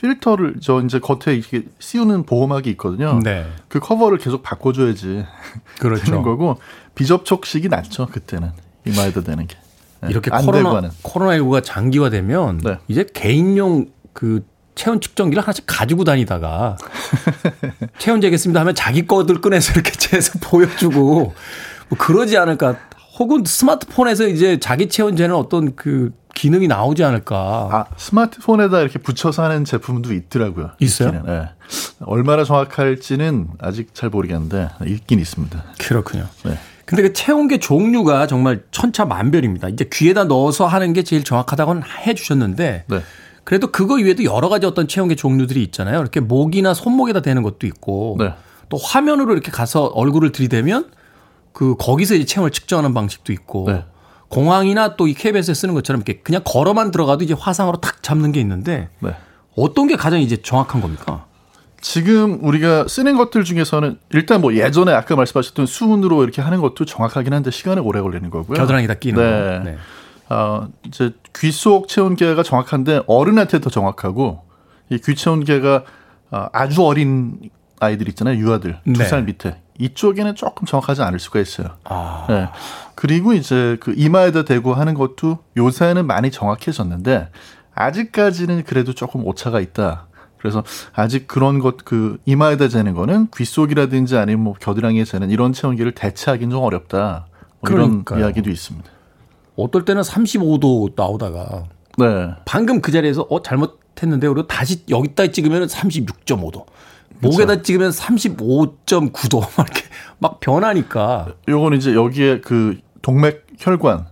필터를 저 이제 겉에 이렇게 씌우는 보호막이 있거든요. 네. 그 커버를 계속 바꿔줘야지 그렇죠. 되는 거고 비접촉식이 낫죠 그때는 이마에다 대는 게 예, 이렇게 코로나 하는. 코로나19가 장기화되면 네. 이제 개인용 그 체온 측정기를 하나씩 가지고 다니다가 체온 재겠습니다 하면 자기 거들 꺼내서 이렇게 재서 보여주고 뭐 그러지 않을까. 혹은 스마트폰에서 이제 자기 체온 재는 어떤 그 기능이 나오지 않을까. 아, 스마트폰에다 이렇게 붙여서 하는 제품도 있더라고요. 있어요? 있기는. 예. 얼마나 정확할지는 아직 잘 모르겠는데 있긴 있습니다. 그렇군요. 네. 근데 그 체온계 종류가 정말 천차만별입니다. 이제 귀에다 넣어서 하는 게 제일 정확하다고는 해 주셨는데 네. 그래도 그거 이외에도 여러 가지 어떤 체온계 종류들이 있잖아요. 이렇게 목이나 손목에다 대는 것도 있고 네. 또 화면으로 이렇게 가서 얼굴을 들이대면 그 거기서 이제 체온을 측정하는 방식도 있고 네. 공항이나 또 이 KBS에 쓰는 것처럼 이렇게 그냥 걸어만 들어가도 이제 화상으로 탁 잡는 게 있는데 네. 어떤 게 가장 이제 정확한 겁니까? 지금 우리가 쓰는 것들 중에서는 일단 뭐 예전에 아까 말씀하셨던 수은으로 이렇게 하는 것도 정확하긴 한데 시간이 오래 걸리는 거고요. 겨드랑이다 끼는 네. 거. 네. 어, 이제 귀 속 체온계가 정확한데 어른한테 더 정확하고 이 귀 체온계가 어, 아주 어린 아이들 있잖아요. 유아들 네. 두살 밑에 이쪽에는 조금 정확하지 않을 수가 있어요. 아. 네. 그리고 이제 그 이마에다 대고 하는 것도 요새는 많이 정확해졌는데 아직까지는 그래도 조금 오차가 있다. 그래서 아직 그런 것 그 이마에다 재는 거는 귀 속이라든지 아니면 뭐 겨드랑이에 재는 이런 체온계를 대체하기는 좀 어렵다. 뭐 이런. 이야기도 있습니다. 어떨 때는 35도 나오다가 네. 방금 그 자리에서 어 잘못했는데 그리고 다시 여기다 찍으면 36.5도. 목에다 찍으면 35.9도 막 이렇게 막 변하니까 요건 이제 여기에 그 동맥 혈관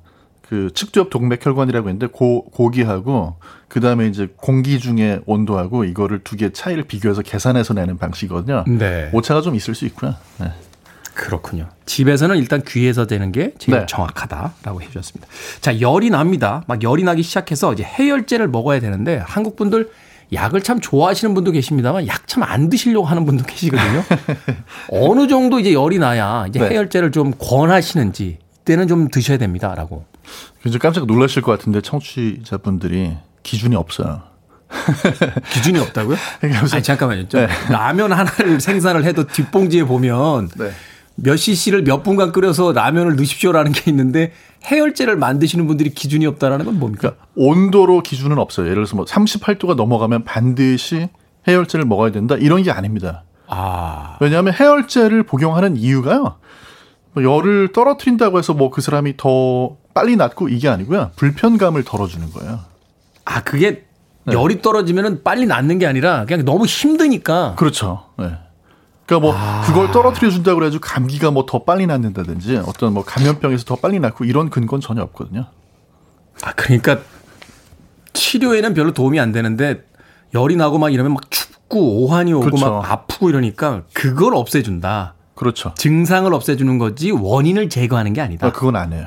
그 측두엽 동맥 혈관이라고 있는데 고 고기하고 그다음에 이제 공기 중의 온도하고 이거를 두 개 차이를 비교해서 계산해서 내는 방식이거든요. 네. 오차가 좀 있을 수 있고요. 네. 그렇군요. 집에서는 일단 귀에서 되는 게 제일 네. 정확하다라고 해주셨습니다. 자, 열이 납니다. 막 열이 나기 시작해서 이제 해열제를 먹어야 되는데 한국 분들 약을 참 좋아하시는 분도 계십니다만 약 참 안 드시려고 하는 분도 계시거든요. 어느 정도 이제 열이 나야 이제 네. 해열제를 좀 권하시는지 이때는 좀 드셔야 됩니다라고. 굉장히 깜짝 놀라실 것 같은데 청취자분들이 기준이 없어요. 기준이 없다고요? 아니, 잠깐만요. 좀 네. 라면 하나를 생산을 해도 뒷봉지에 보면 네. 몇 cc를 몇 분간 끓여서 라면을 넣으십시오라는 게 있는데 해열제를 만드시는 분들이 기준이 없다라는 건 뭡니까? 온도로 기준은 없어요. 예를 들어서 뭐 38도가 넘어가면 반드시 해열제를 먹어야 된다 이런 게 아닙니다. 아, 왜냐하면 해열제를 복용하는 이유가요. 뭐 열을 떨어뜨린다고 해서 뭐 그 사람이 더 빨리 낫고 이게 아니고요. 불편감을 덜어주는 거예요. 아 그게 네. 열이 떨어지면은 빨리 낫는 게 아니라 그냥 너무 힘드니까. 그렇죠. 네. 그러니까 뭐 아. 그걸 떨어뜨려 준다고 그래가지고 감기가 뭐 더 빨리 낫는다든지 어떤 뭐 감염병에서 더 빨리 낫고 이런 근거는 전혀 없거든요. 아 그러니까 치료에는 별로 도움이 안 되는데 열이 나고 막 이러면 막 춥고 오한이 오고 그렇죠. 막 아프고 이러니까 그걸 없애준다. 그렇죠. 증상을 없애주는 거지 원인을 제거하는 게 아니다. 아, 그건 안 해요.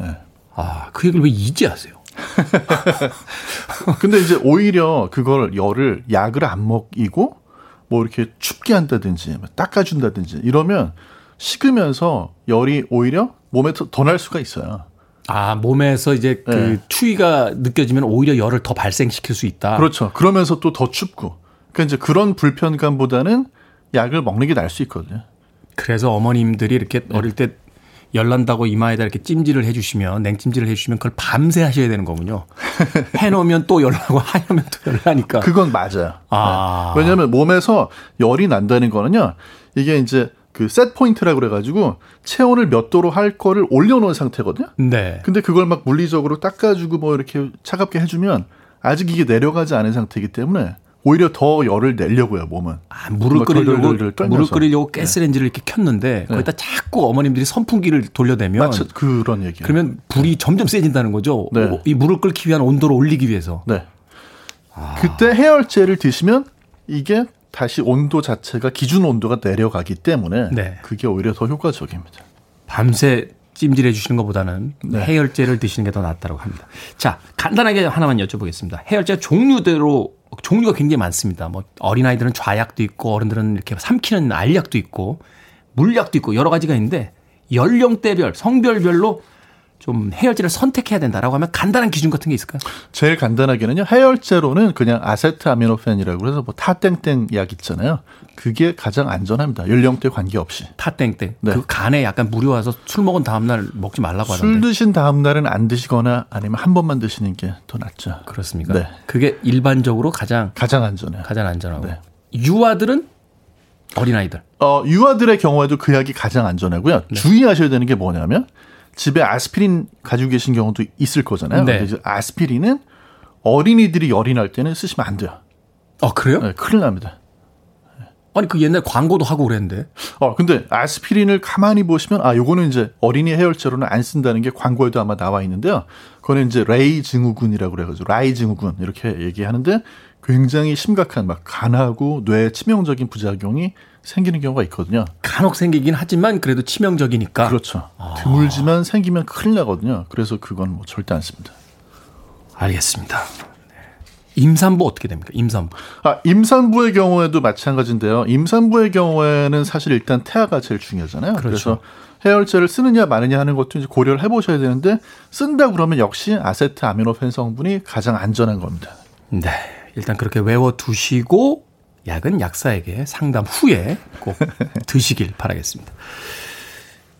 네. 아, 그 얘기를 왜 이제 하세요? 근데 이제 오히려 그걸 열을 약을 안 먹이고 뭐 이렇게 춥게 한다든지 뭐 닦아준다든지 이러면 식으면서 열이 오히려 몸에 더 날 수가 있어요. 아, 몸에서 이제 그 네. 추위가 느껴지면 오히려 열을 더 발생시킬 수 있다. 그렇죠. 그러면서 또 더 춥고. 그러니까 이제 그런 불편감보다는 약을 먹는 게 나을 수 있거든요. 그래서 어머님들이 이렇게 네. 어릴 때 열난다고 이마에다 이렇게 찜질을 해주시면 냉찜질을 해주시면 그걸 밤새 하셔야 되는 거군요. 해놓으면 또 열나고 하려면 또 열나니까. 그건 맞아요. 아. 네. 왜냐하면 몸에서 열이 난다는 거는요. 이게 이제 그셋 포인트라고 그래가지고 체온을 몇 도로 할 거를 올려놓은 상태거든요. 네. 근데 그걸 막 물리적으로 닦아주고 뭐 이렇게 차갑게 해주면 아직 이게 내려가지 않은 상태이기 때문에 오히려 더 열을 내려고요 몸은. 아, 물을 막 끓이려고. 물을 끓이려고 가스레인지를 이렇게 켰는데 거기다 자꾸 어머님들이 선풍기를 돌려대면 마치 그런 얘기. 그러면 불이 점점 세진다는 거죠. 네. 오, 이 물을 끓기 위한 온도를 올리기 위해서. 네. 아. 그때 해열제를 드시면 이게 다시 온도 자체가 기준 온도가 내려가기 때문에 네. 그게 오히려 더 효과적입니다. 밤새 찜질해 주시는 것보다는 네. 해열제를 드시는 게 더 낫다고 합니다. 자, 간단하게 하나만 여쭤보겠습니다. 해열제 종류대로 종류가 굉장히 많습니다. 뭐 어린아이들은 좌약도 있고 어른들은 이렇게 삼키는 알약도 있고 물약도 있고 여러 가지가 있는데 연령대별, 성별별로 좀 해열제를 선택해야 된다라고 하면 간단한 기준 같은 게 있을까요? 제일 간단하게는요. 해열제로는 그냥 아세트아미노펜이라고 해서 뭐 타땡땡 약 있잖아요. 그게 가장 안전합니다. 연령대 관계없이. 타땡땡. 네. 그 간에 약간 물이 와서 술 먹은 다음 날 먹지 말라고 술 하던데. 드신 다음 날은 안 드시거나 아니면 한 번만 드시는 게 더 낫죠. 그렇습니까? 네. 그게 일반적으로 가장 가장 안전해요. 가장 안전하고 네. 유아들은 어린아이들. 어, 유아들의 경우에도 그 약이 가장 안전하고요. 네. 주의하셔야 되는 게 뭐냐면 집에 아스피린 가지고 계신 경우도 있을 거잖아요. 네. 근데 아스피린은 어린이들이 열이 날 때는 쓰시면 안 돼요. 어 그래요? 네, 큰일 납니다. 아니 그 옛날 광고도 하고 그랬는데. 어, 근데 아스피린을 가만히 보시면 아, 요거는 이제 어린이 해열제로는 안 쓴다는 게 광고에도 아마 나와 있는데요. 그거는 이제 레이 증후군이라고 그래가지고 라이 증후군 이렇게 얘기하는데 굉장히 심각한 막 간하고 뇌에 치명적인 부작용이 생기는 경우가 있거든요. 간혹 생기긴 하지만 그래도 치명적이니까. 그렇죠. 드물지만 생기면 큰일 나거든요. 그래서 그건 뭐 절대 안 씁니다. 알겠습니다. 네. 임산부 어떻게 됩니까? 임산부. 아, 임산부의 경우에도 마찬가지인데요. 임산부의 경우에는 사실 일단 태아가 제일 중요하잖아요. 그렇죠. 그래서 해열제를 쓰느냐 마느냐 하는 것도 이제 고려를 해보셔야 되는데 쓴다 그러면 역시 아세트아미노펜 성분이 가장 안전한 겁니다. 네. 일단 그렇게 외워 두시고 약은 약사에게 상담 후에 꼭 드시길 바라겠습니다.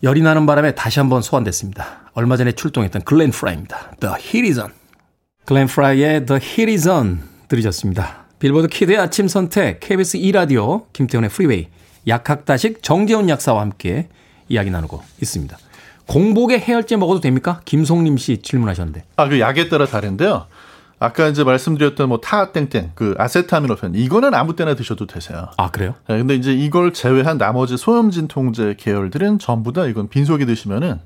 열이 나는 바람에 다시 한번 소환됐습니다. 얼마 전에 출동했던 글렌 프라이입니다. The Heat is on. 글렌 프라이의 The Heat is on 들으셨습니다. 빌보드 kid의 아침 선택 KBS 2라디오 김태훈의 프리웨이 약학다식 정재훈 약사와 함께 이야기 나누고 있습니다. 공복에 해열제 먹어도 됩니까? 김송림 씨 질문하셨는데. 아, 그 약에 따라 다른데요. 아까 이제 말씀드렸던 뭐 타땡땡, 그 아세타미노펜 이거는 아무 때나 드셔도 되세요. 아 그래요? 네, 근데 이제 이걸 제외한 나머지 소염 진 통제 계열들은 전부 다 이건 빈속에 드시면은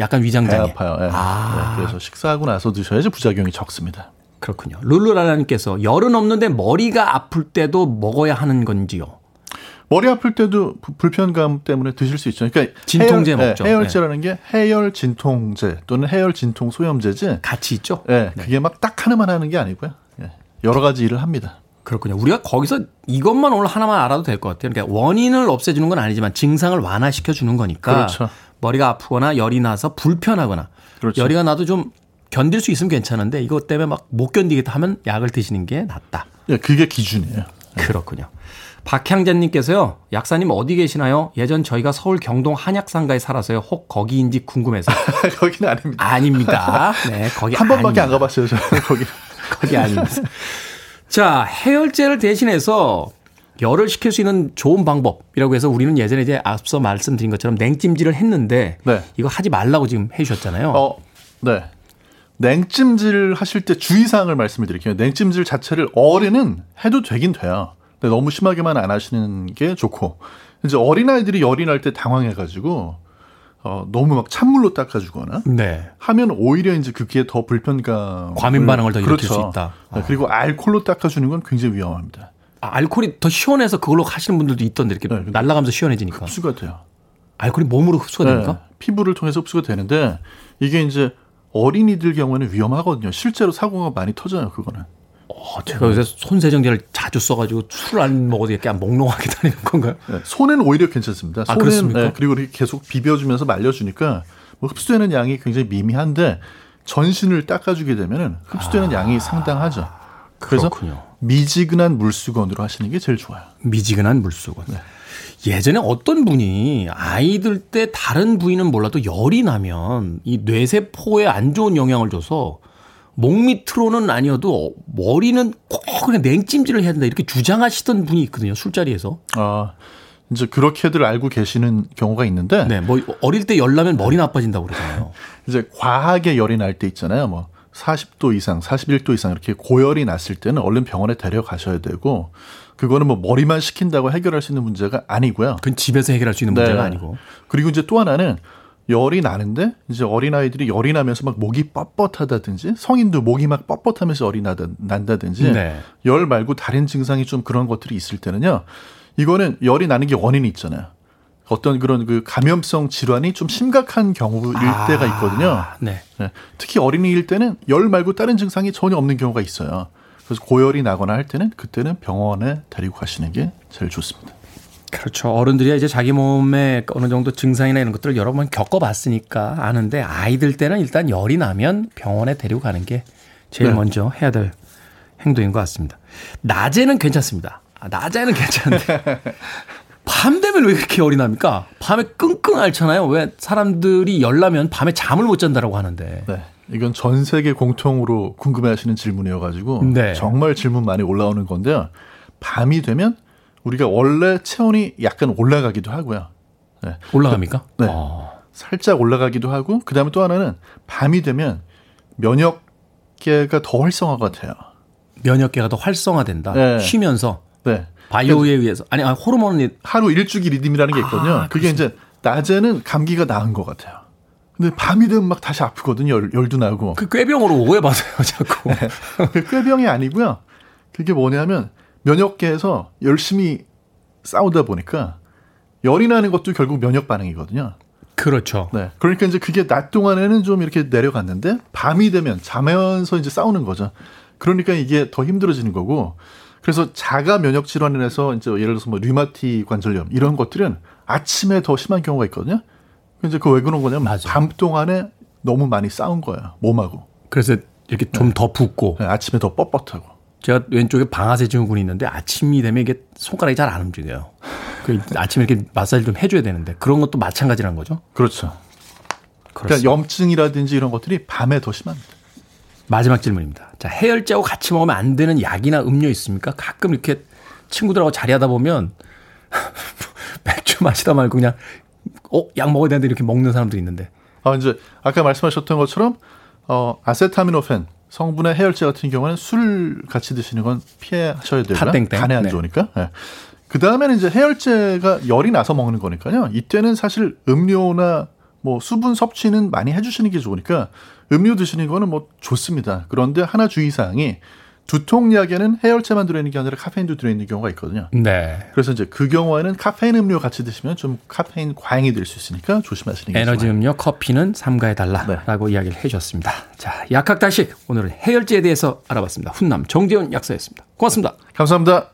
약간 배 위장장애. 아파요. 예. 아. 네, 그래서 식사하고 나서 드셔야지 부작용이 적습니다. 그렇군요. 룰루라라님께서 열은 없는데 머리가 아플 때도 먹어야 하는 건지요? 머리 아플 때도 부- 불편감 때문에 드실 수 있죠. 그러니까 진통제 해열, 먹죠. 네, 해열제라는 게 해열 진통제 또는 해열 진통 소염제지. 같이 있죠. 네, 그게 막 딱 하나만 하는 게 아니고요. 예, 여러 가지 일을 합니다. 그렇군요. 우리가 거기서 이것만 오늘 하나만 알아도 될 것 같아요. 그러니까 원인을 없애주는 건 아니지만 증상을 완화시켜 주는 거니까 그렇죠. 머리가 아프거나 열이 나서 불편하거나 그렇죠. 열이가 나도 좀 견딜 수 있으면 괜찮은데 이것 때문에 막 못 견디겠다 하면 약을 드시는 게 낫다. 예, 그게 기준이에요. 그렇군요. 박향자님께서요, 약사님 어디 계시나요? 예전 저희가 서울 경동 한약상가에 살아서요. 혹 거기인지 궁금해서. 거기는 아닙니다. 아닙니다. 네, 거기 한 번밖에 안. 가봤어요, 저는 거기. 거기 아닙니다. 자, 해열제를 대신해서 열을 식힐 수 있는 좋은 방법이라고 해서 우리는 예전에 이제 앞서 말씀드린 것처럼 냉찜질을 했는데 네. 이거 하지 말라고 지금 해주셨잖아요. 어, 네. 냉찜질 하실 때 주의사항을 말씀을 드릴게요. 냉찜질 자체를 어른은 해도 되긴 돼요. 근데 너무 심하게만 안 하시는 게 좋고. 이제 어린 아이들이 열이 날 때 당황해가지고, 어, 너무 막 찬물로 닦아주거나 네. 하면 오히려 이제 그게 더 불편감. 과민 반응을 더 일으킬 수 있다. 네, 그리고 알콜로 닦아주는 건 굉장히 위험합니다. 아, 알코올이 더 시원해서 그걸로 하시는 분들도 있던데 이렇게 네, 날아가면서 시원해지니까. 흡수가 돼요. 알코올이 몸으로 흡수가 됩니까? 네, 피부를 통해서 흡수가 되는데 이게 이제 어린이들 경우에는 위험하거든요. 실제로 사고가 많이 터져요, 그거는. 어, 제가 요새 손세정제를 자주 써가지고 술 안 먹어도 이렇게 몽롱하게 다니는 건가요? 네, 손에는 오히려 괜찮습니다. 아, 손은 그렇습니까? 네, 그리고 이렇게 계속 비벼주면서 말려주니까 뭐 흡수되는 양이 굉장히 미미한데 전신을 닦아주게 되면 흡수되는 양이 상당하죠. 그래서 그렇군요. 미지근한 물수건으로 하시는 게 제일 좋아요. 미지근한 물수건. 네. 예전에 어떤 분이 아이들 때 다른 부위는 몰라도 열이 나면 이 뇌세포에 안 좋은 영향을 줘서 목 밑으로는 아니어도 머리는 꼭 그냥 냉찜질을 해야 된다 이렇게 주장하시던 분이 있거든요 술자리에서. 아, 이제 그렇게들 알고 계시는 경우가 있는데 네, 뭐 어릴 때 열 나면 머리 나빠진다고 그러잖아요. 이제 과하게 열이 날 때 있잖아요. 뭐 40도 이상, 41도 이상 이렇게 고열이 났을 때는 얼른 병원에 데려가셔야 되고 그거는 뭐 머리만 식힌다고 해결할 수 있는 문제가 아니고요. 그건 집에서 해결할 수 있는 네. 문제가 아니고. 그리고 이제 또 하나는 열이 나는데 이제 어린아이들이 열이 나면서 막 목이 뻣뻣하다든지 성인도 목이 막 뻣뻣하면서 열이 나다, 난다든지 네. 열 말고 다른 증상이 좀 그런 것들이 있을 때는요. 이거는 열이 나는 게 원인이 있잖아요. 어떤 그런 그 감염성 질환이 좀 심각한 경우일 아, 때가 있거든요. 네. 네. 특히 어린이일 때는 열 말고 다른 증상이 전혀 없는 경우가 있어요. 그래서 고열이 나거나 할 때는 그때는 병원에 데리고 가시는 게 제일 좋습니다. 그렇죠. 어른들이 이제 자기 몸에 어느 정도 증상이나 이런 것들을 여러 번 겪어봤으니까 아는데 아이들 때는 일단 열이 나면 병원에 데리고 가는 게 제일 네. 먼저 해야 될 행동인 것 같습니다. 낮에는 괜찮습니다. 아, 낮에는 괜찮은데 밤 되면 왜 이렇게 열이 납니까? 밤에 끙끙 앓잖아요. 왜 사람들이 열 나면 밤에 잠을 못 잔다라고 하는데. 네. 이건 전 세계 공통으로 궁금해하시는 질문이어가지고 네. 정말 질문 많이 올라오는 건데요. 밤이 되면 우리가 원래 체온이 약간 올라가기도 하고요. 네. 올라갑니까? 네. 어. 살짝 올라가기도 하고 그다음에 또 하나는 밤이 되면 면역계가 더 활성화가 돼요. 면역계가 더 활성화된다. 네. 쉬면서 네. 바이오에 의해서 아니, 아니 호르몬이 하루 일주기 리듬이라는 게 있거든요. 아, 그게 이제 낮에는 감기가 나은 것 같아요. 근데 밤이 되면 막 다시 아프거든요. 열, 열도 나고. 그 꾀병으로 오해받아요, 자꾸. 그 꾀병이 아니고요. 그게 뭐냐면 면역계에서 열심히 싸우다 보니까 열이 나는 것도 결국 면역 반응이거든요. 그렇죠. 네. 그러니까 이제 그게 낮 동안에는 좀 이렇게 내려갔는데 밤이 되면 자면서 이제 싸우는 거죠. 그러니까 이게 더 힘들어지는 거고. 그래서 자가 면역 질환에서 이제 예를 들어서 뭐 류마티 관절염 이런 것들은 아침에 더 심한 경우가 있거든요. 이제 그 왜 그런 거냐면 맞아. 밤 동안에 너무 많이 싸운 거예요. 몸하고. 그래서 이렇게 좀더 붓고 네, 아침에 더 뻣뻣하고. 제가 왼쪽에 방아쇠 증후군이 있는데 아침이 되면 이게 손가락이 잘 안 움직여요. 그 아침에 이렇게 마사지 좀 해줘야 되는데 그런 것도 마찬가지라는 거죠. 그렇죠. 그러니까 그렇습니다. 염증이라든지 이런 것들이 밤에 더 심합니다. 마지막 질문입니다. 자, 해열제하고 같이 먹으면 안 되는 약이나 음료 있습니까? 가끔 이렇게 친구들하고 자리하다 보면 맥주 마시다 말고 그냥 어, 약 먹어야 되는데 이렇게 먹는 사람들이 있는데. 아, 이제 아까 말씀하셨던 것처럼 어, 아세타미노펜 성분의 해열제 같은 경우는 술 같이 드시는 건 피하셔야 되고요. 팥땡땡. 간에 안 네. 좋으니까. 네. 그 다음에는 이제 해열제가 열이 나서 먹는 거니까요. 이때는 사실 음료나 뭐 수분 섭취는 많이 해주시는 게 좋으니까 음료 드시는 거는 뭐 좋습니다. 그런데 하나 주의사항이 두통 약에는 해열제만 들어있는 게 아니라 카페인도 들어있는 경우가 있거든요. 네. 그래서 이제 그 경우에는 카페인 음료 같이 드시면 좀 카페인 과잉이 될 수 있으니까 조심하시는 게 에너지 좋아요. 음료 커피는 삼가해 달라라고 이야기를 해주셨습니다. 자, 약학다식 오늘은 해열제에 대해서 알아봤습니다. 훈남 정재훈 약사였습니다. 고맙습니다. 감사합니다.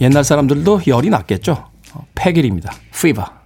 옛날 사람들도 열이 났겠죠. 어, Peggy Lee입니다. Fever.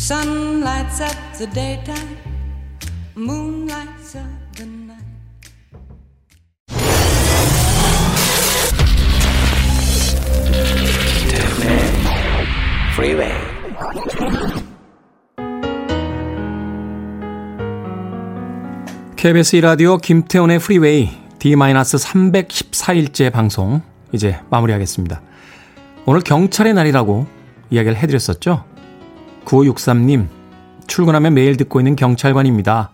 Sun lights up the daytime, moon lights up the night. Freeway. KBS 1라디오 김태훈의 프리웨이 D-314일째 방송 이제 마무리하겠습니다. 오늘 경찰의 날이라고 이야기를 해드렸었죠. 9563님 출근하면 매일 듣고 있는 경찰관입니다.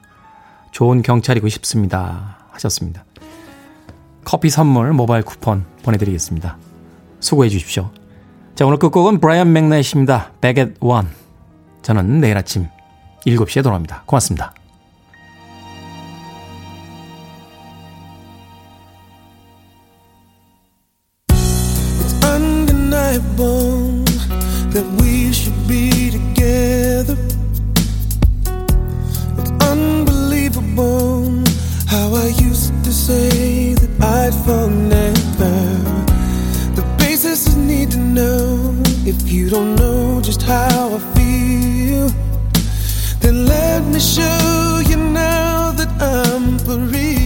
좋은 경찰이고 싶습니다. 하셨습니다. 커피 선물 모바일 쿠폰 보내드리겠습니다. 수고해 주십시오. 자 오늘 끝곡은 브라이언. Back at One. 저는 내일 아침 7시에 돌아옵니다. 고맙습니다. If you don't know just how I feel. Then let me show you now that I'm for real.